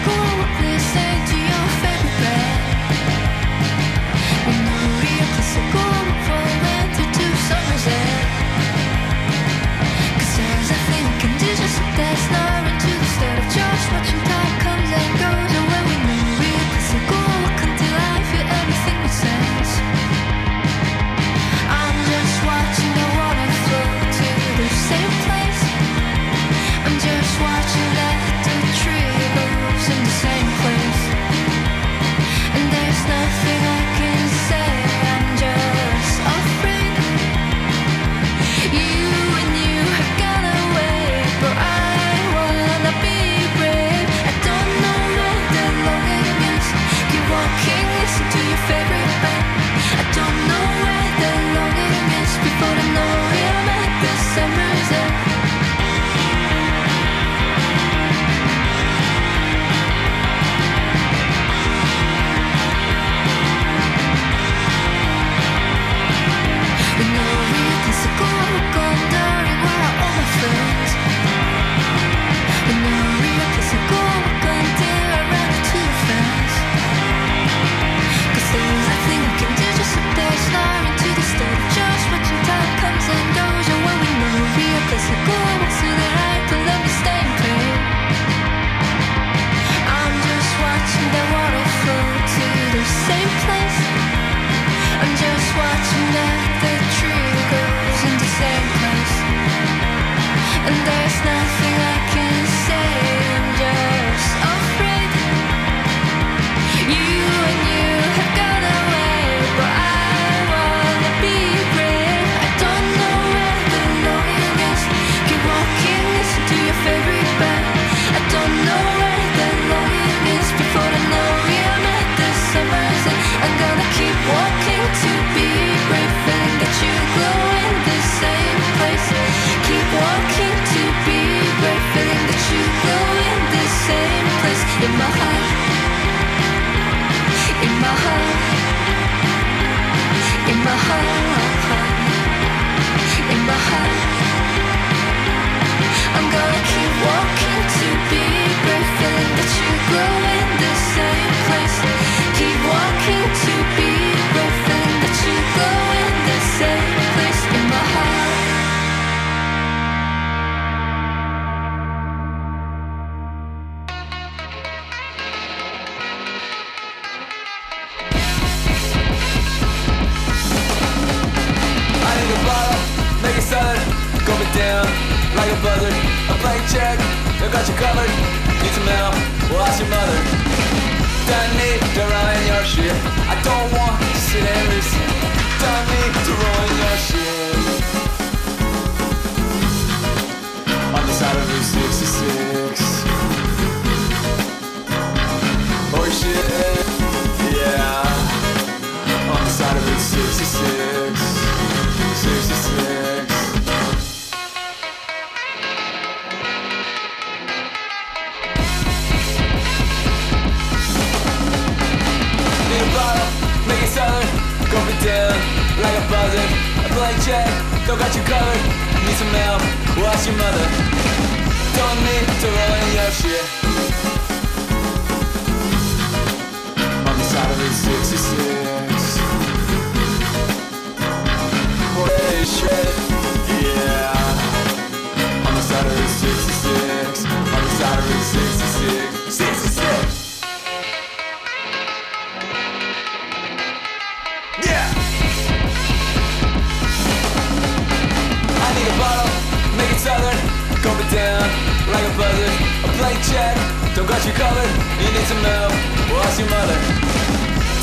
down like a buzzard. A blank check, don't got you covered. You need some help, well your mother.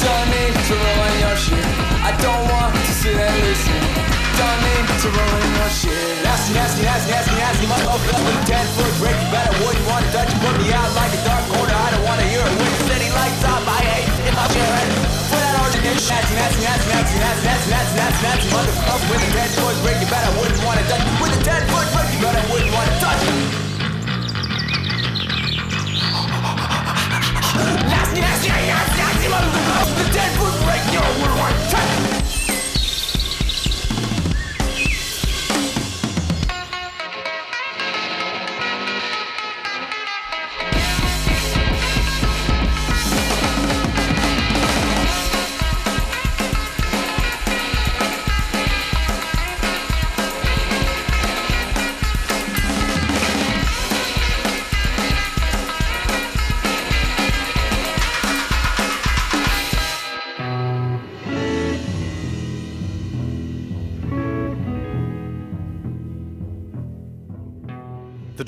Don't need to ruin your shit. I don't want to sit and listen. Don't need to ruin your shit. Nasty, nasty, nasty, nasty, nasty, motherfucker with a ten foot break. You better wouldn't want to touch. Put me out like a dark corner. I don't want to hear it. When the city lights up, I hate if I share it. For that origination, nasty, nasty, nasty, nasty, nasty, nasty, nasty, nasty, nasty, motherfucker with a ten foot break. You better wouldn't want to touch. With a ten foot blood I wouldn't want to touch. Nasty, nasty, nasty, nasty. The dead would break your world.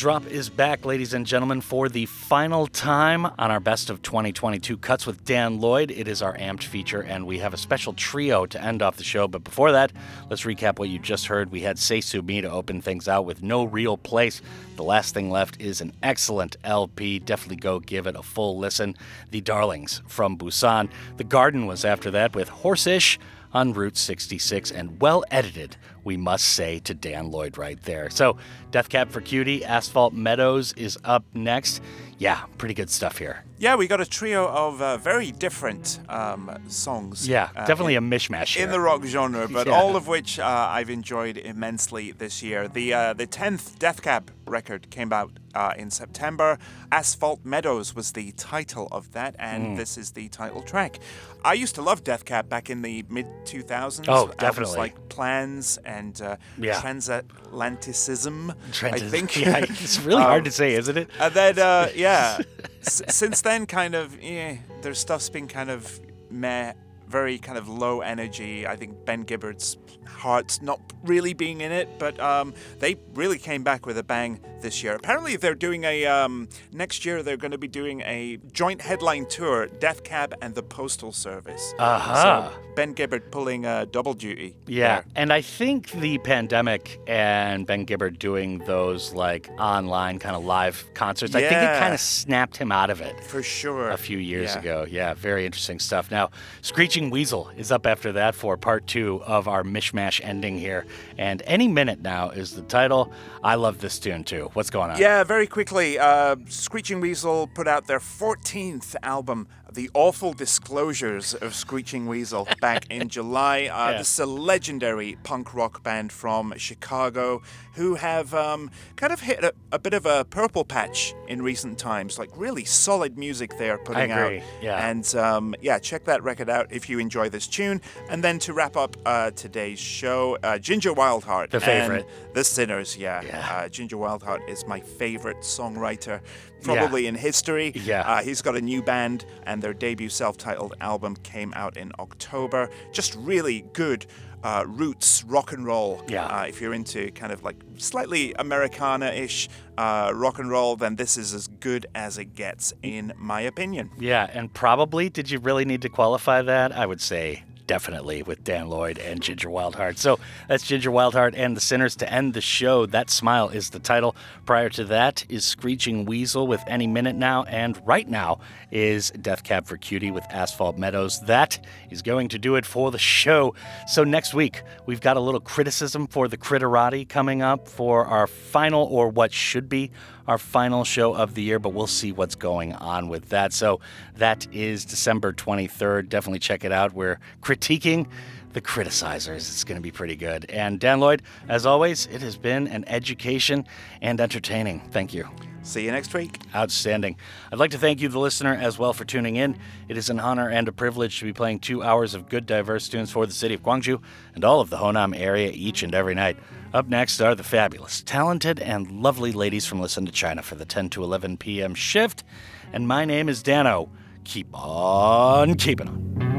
Drop is back, ladies and gentlemen, for the final time on our Best of 2022 Cuts with Dan Lloyd. It is our amped feature, and we have a special trio to end off the show. But before that, let's recap what you just heard. We had Say Sue Me to open things out with No Real Place. The last thing left is an excellent LP. Definitely go give it a full listen. The Darlings from Busan. The Garden was after that with Horseish on Route 66 and well edited, we must say to Dan Lloyd right there. So, Death Cab for Cutie, Asphalt Meadows is up next. Yeah, pretty good stuff here. Yeah, we got a trio of uh, very different um, songs. Yeah, uh, definitely in, a mishmash here. in the rock genre, but Yeah. all of which uh, I've enjoyed immensely this year. The uh, the tenth Death Cab record came out uh, in September. Asphalt Meadows was the title of that, and Mm. this is the title track. I used to love Death Cab back in the mid 2000s. Oh, definitely. Albums like Plans and uh, Yeah. Transatlanticism. I think. Yeah, it's really hard Um, to say, isn't it? And then, uh, yeah, S- since then, kind of, yeah, their stuff's been kind of meh very kind of low energy. I think Ben Gibbard's heart's not really being in it, but um, they really came back with a bang this year. Apparently, they're doing a um, next year. They're going to be doing a joint headline tour, Death Cab and the Postal Service. Aha. So Ben Gibbard pulling uh, double duty. Yeah, there. and I think the pandemic and Ben Gibbard doing those like online kind of live concerts, Yeah. I think it kind of snapped him out of it for sure a few years Yeah. ago. Yeah, very interesting stuff. Now, Screeching Weasel is up after that for part two of our mishmash ending here, and any minute now is the title. I love this tune too. What's going on? Yeah, very quickly. Uh, Screeching Weasel put out their 14th album, The Awful Disclosures of Screeching Weasel, back in July. Uh, Yeah. This is a legendary punk rock band from Chicago who have um, kind of hit a, a bit of a purple patch in recent times. Like, really solid music they are putting agree, out. yeah. And um, yeah, check that record out if you enjoy this tune. And then to wrap up uh, today's show, uh, Ginger Wildheart. The favorite. The Sinners, yeah. Uh, Ginger Wildheart is my favorite songwriter, probably in history. Yeah. Uh, he's got a new band, and their debut self titled album came out in October. Just really good. Uh, roots rock and roll. Yeah. Uh, if you're into kind of like slightly Americana-ish uh, rock and roll, then this is as good as it gets, in my opinion. Yeah, and probably, did you really need to qualify that? I would say definitely with Dan Lloyd and Ginger Wildheart. So that's Ginger Wildheart and the Sinners to end the show. That Smile is the title. Prior to that is Screeching Weasel with Any Minute Now, and right now is Death Cab for Cutie with Asphalt Meadows. That is going to do it for the show. So next week, we've got a little criticism for the Critterati coming up for our final, or what should be our final show of the year, but we'll see what's going on with that. So that is December 23rd. Definitely check it out. We're critiquing the criticizers. It's going to be pretty good. And Dan Lloyd, as always, it has been an education and entertaining. Thank you. See you next week. Outstanding. I'd like to thank you, the listener, as well for tuning in. It is an honor and a privilege to be playing two hours of good, diverse tunes for the city of Gwangju and all of the Honam area each and every night. Up next are the fabulous, talented, and lovely ladies from Listen to China for the 10 to 11 p.m. shift. And my name is Danno. Keep on keeping on.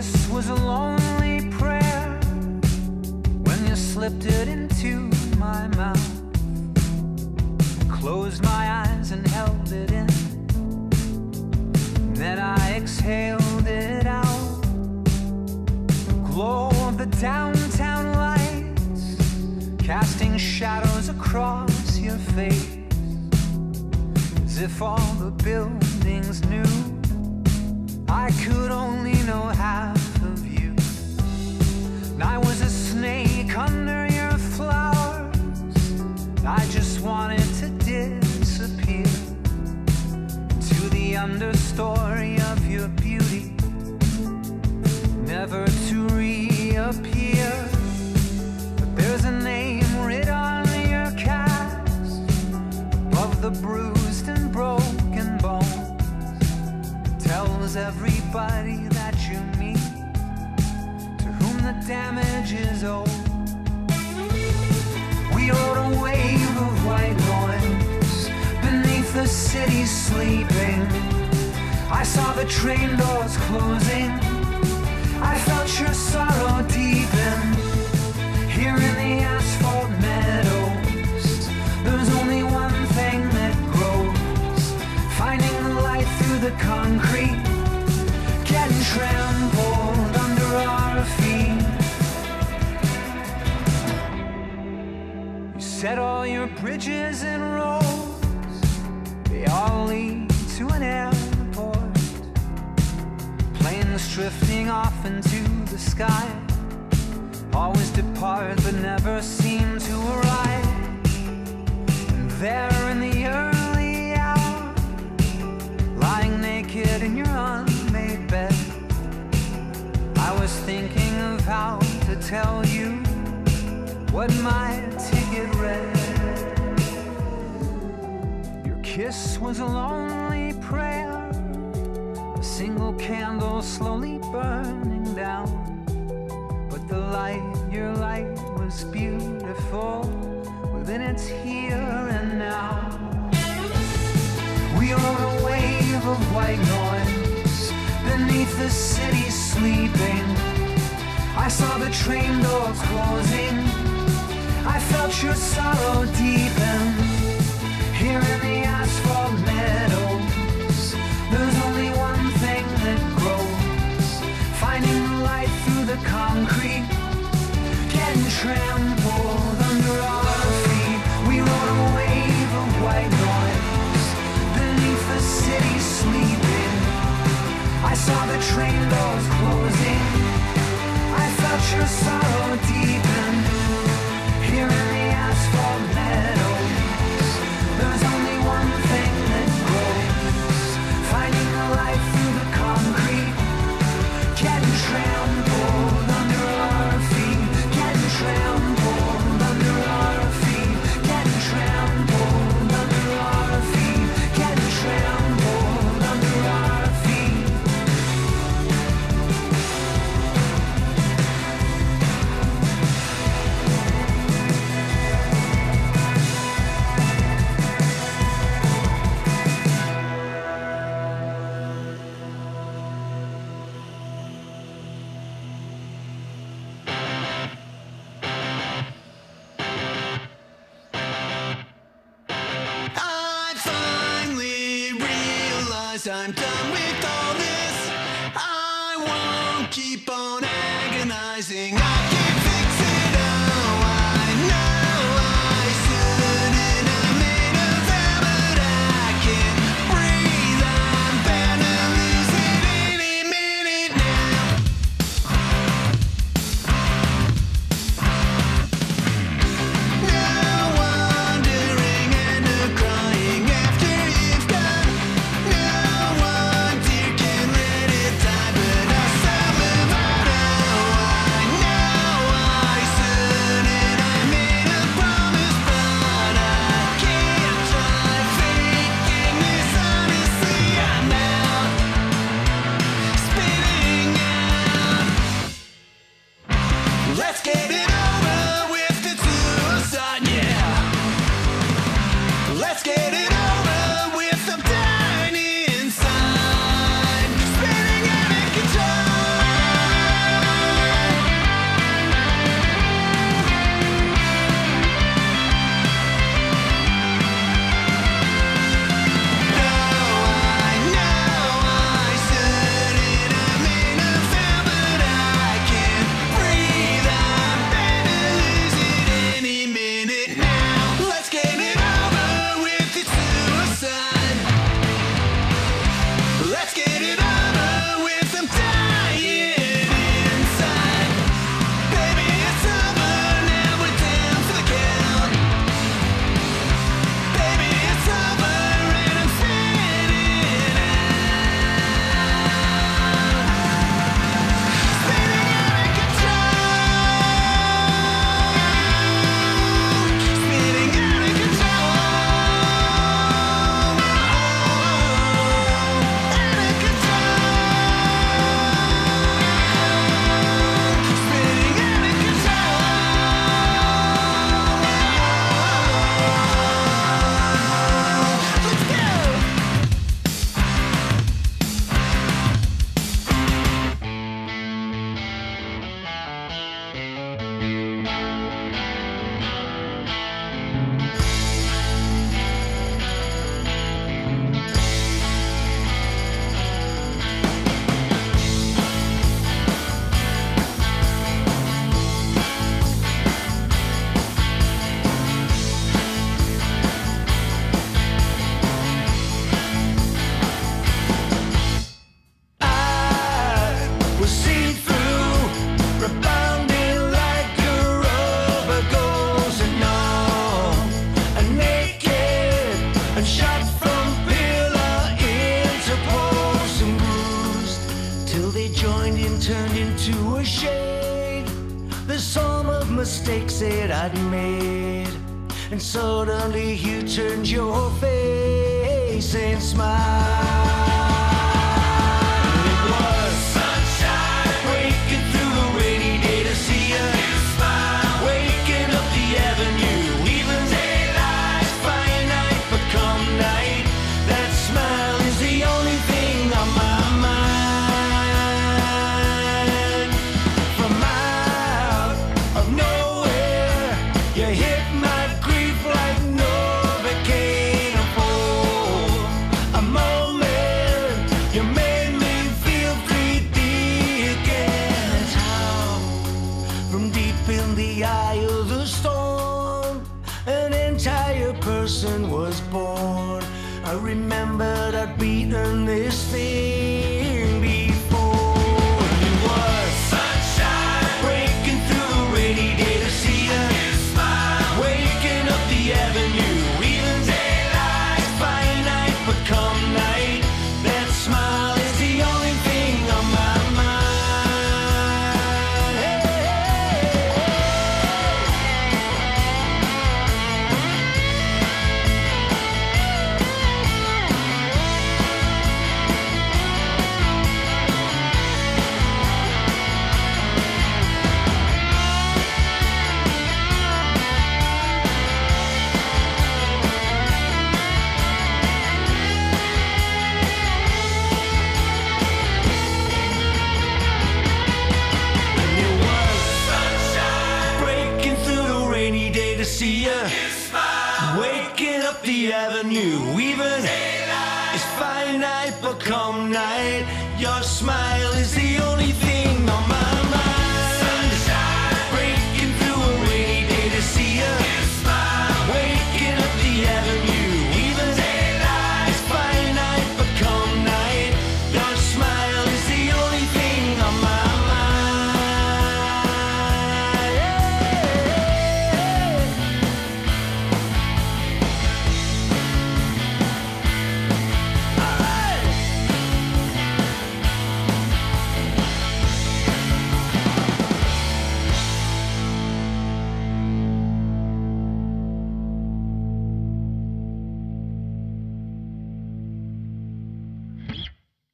kiss was a lonely prayer when you slipped it into my mouth. Closed my eyes and held it in. Then I exhaled it out. Glow of the downtown lights, casting shadows across your face. As if all the buildings knew I could only know. And I was a snake under your flowers. I just wanted to disappear to the understory of your beauty, never to reappear. But there's a name written on your cast above the bruised and broken bones tells everybody damage is owed. We rode a wave of white noise beneath the city sleeping. I saw the train doors closing. I felt your sorrow deepen here in the asphalt meadows. There's only one thing that grows, finding the light through the concrete, getting trampled set all your bridges and roads, they all lead to an airport. Planes drifting off into the sky, always depart but never seem to arrive. And there in the early hour, lying naked in your unmade bed. I was thinking of how to tell you what my ticket read. Your kiss was a lonely prayer, a single candle slowly burning down. But the light, your light was beautiful within its here and now. We rode a wave of white noise beneath the city sleeping. I saw the train doors closing. I felt your sorrow deepen Here in the asphalt meadows There's only one thing that grows. Finding the light through the concrete Getting trampled under our feet. We rode a wave of white noise Beneath the city sleeping. I saw the train doors closing. I felt your sorrow deep